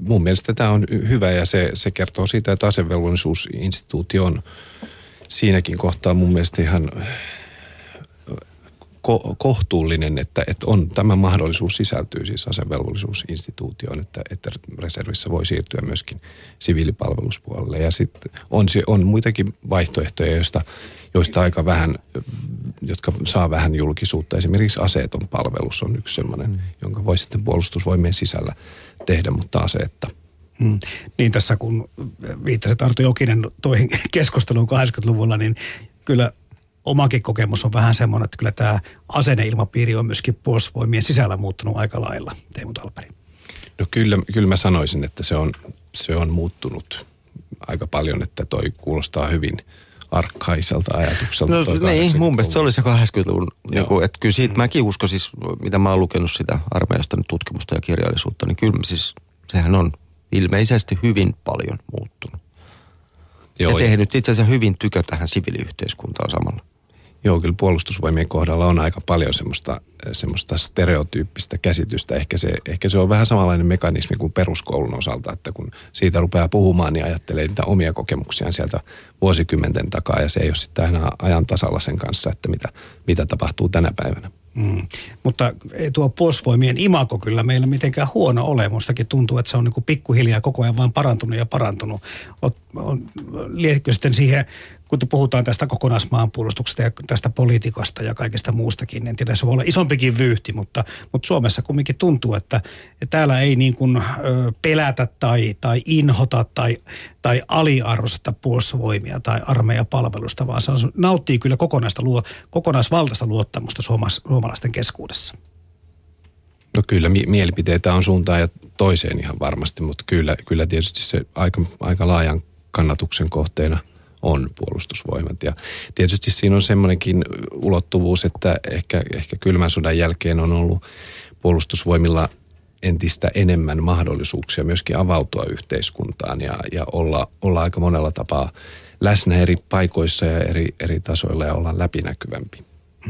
Mun mielestä tämä on hyvä ja se, se kertoo siitä, että asevelvollisuusinstituutio on siinäkin kohtaa mun mielestä ihan ko- kohtuullinen, että, että on tämä mahdollisuus sisältyy siis asevelvollisuusinstituutioon, että, että reservissä voi siirtyä myöskin siviilipalveluspuolelle. Ja sitten on, on muitakin vaihtoehtoja, joista, joista aika vähän, jotka saa vähän julkisuutta. Esimerkiksi aseeton palvelus on yksi sellainen, mm. jonka voi sitten puolustusvoimien sisällä tehdä, mutta aseetta. Mm. Niin tässä kun viittasit Arto Jokinen toihin keskusteluun 80-luvulla, niin kyllä omakin kokemus on vähän semmoinen, että kyllä tämä asenneilmapiiri on myöskin puolustusvoimien sisällä muuttunut aika lailla, Teemu Talperi. No kyllä, kyllä mä sanoisin, että se on, se on muuttunut aika paljon, että toi kuulostaa hyvin arkkaiselta ajatukselta. No niin, mun mielestä se oli se 80-luvun, Joo. joku, että kyllä siitä mäkin uskon siis, mitä mä oon lukenut sitä armeijasta nyt tutkimusta ja kirjallisuutta, niin kyllä siis sehän on ilmeisesti hyvin paljon muuttunut. Joo, ja tehnyt itse asiassa hyvin tykö tähän siviiliyhteiskuntaan samalla. Joo, kyllä puolustusvoimien kohdalla on aika paljon semmoista, semmoista stereotyyppistä käsitystä. Ehkä se, ehkä se on vähän samanlainen mekanismi kuin peruskoulun osalta, että kun siitä rupeaa puhumaan, niin ajattelee niitä omia kokemuksiaan sieltä vuosikymmenten takaa ja se ei ole sitten aina ajan tasalla sen kanssa, että mitä, mitä tapahtuu tänä päivänä. Mm. Mutta ei tuo puolustusvoimien imako kyllä meillä mitenkään huono ole. Mustakin tuntuu, että se on niin pikkuhiljaa koko ajan vain parantunut ja parantunut. On, sitten siihen kun puhutaan tästä kokonaismaanpuolustuksesta ja tästä politiikasta ja kaikesta muustakin, en tiedä, se voi olla isompikin vyyhti, mutta, mutta Suomessa kumminkin tuntuu, että, täällä ei niin kuin, pelätä tai, tai inhota tai, tai aliarvosteta puolustusvoimia tai armeijapalvelusta, vaan se on, nauttii kyllä kokonaista luo, kokonaisvaltaista luottamusta suomalaisten keskuudessa. No kyllä, mi- mielipiteitä on suuntaan ja toiseen ihan varmasti, mutta kyllä, kyllä tietysti se aika, aika laajan kannatuksen kohteena – on puolustusvoimat. Ja tietysti siinä on semmoinenkin ulottuvuus, että ehkä, ehkä kylmän sodan jälkeen on ollut puolustusvoimilla entistä enemmän mahdollisuuksia myöskin avautua yhteiskuntaan ja, ja olla, olla aika monella tapaa läsnä eri paikoissa ja eri, eri tasoilla ja olla läpinäkyvämpi.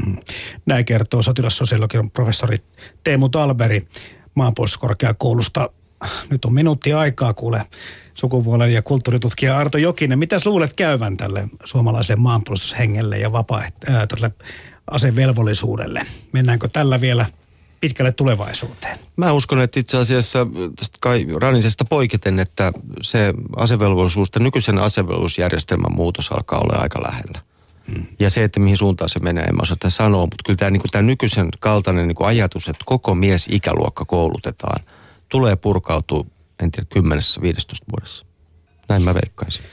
Mm. Näin kertoo sotilassosiologian professori Teemu Talberi maanpuolustuskorkeakoulusta. Nyt on minuutti aikaa kuule sukupuolen ja kulttuuritutkija Arto Jokinen. Mitäs luulet käyvän tälle suomalaiselle maanpuolustushengelle ja vapaaehtoiselle asevelvollisuudelle? Mennäänkö tällä vielä pitkälle tulevaisuuteen? Mä uskon, että itse asiassa tästä kai Ranisesta poiketen, että se asevelvollisuus, nykyisen asevelvollisuusjärjestelmän muutos alkaa olla aika lähellä. Hmm. Ja se, että mihin suuntaan se menee, en mä osaa sanoa, mutta kyllä tämä, niin kuin, tämä nykyisen kaltainen niin kuin ajatus, että koko mies ikäluokka koulutetaan, tulee purkautua en tiedä, 10-15 vuodessa. Näin mä veikkaisin.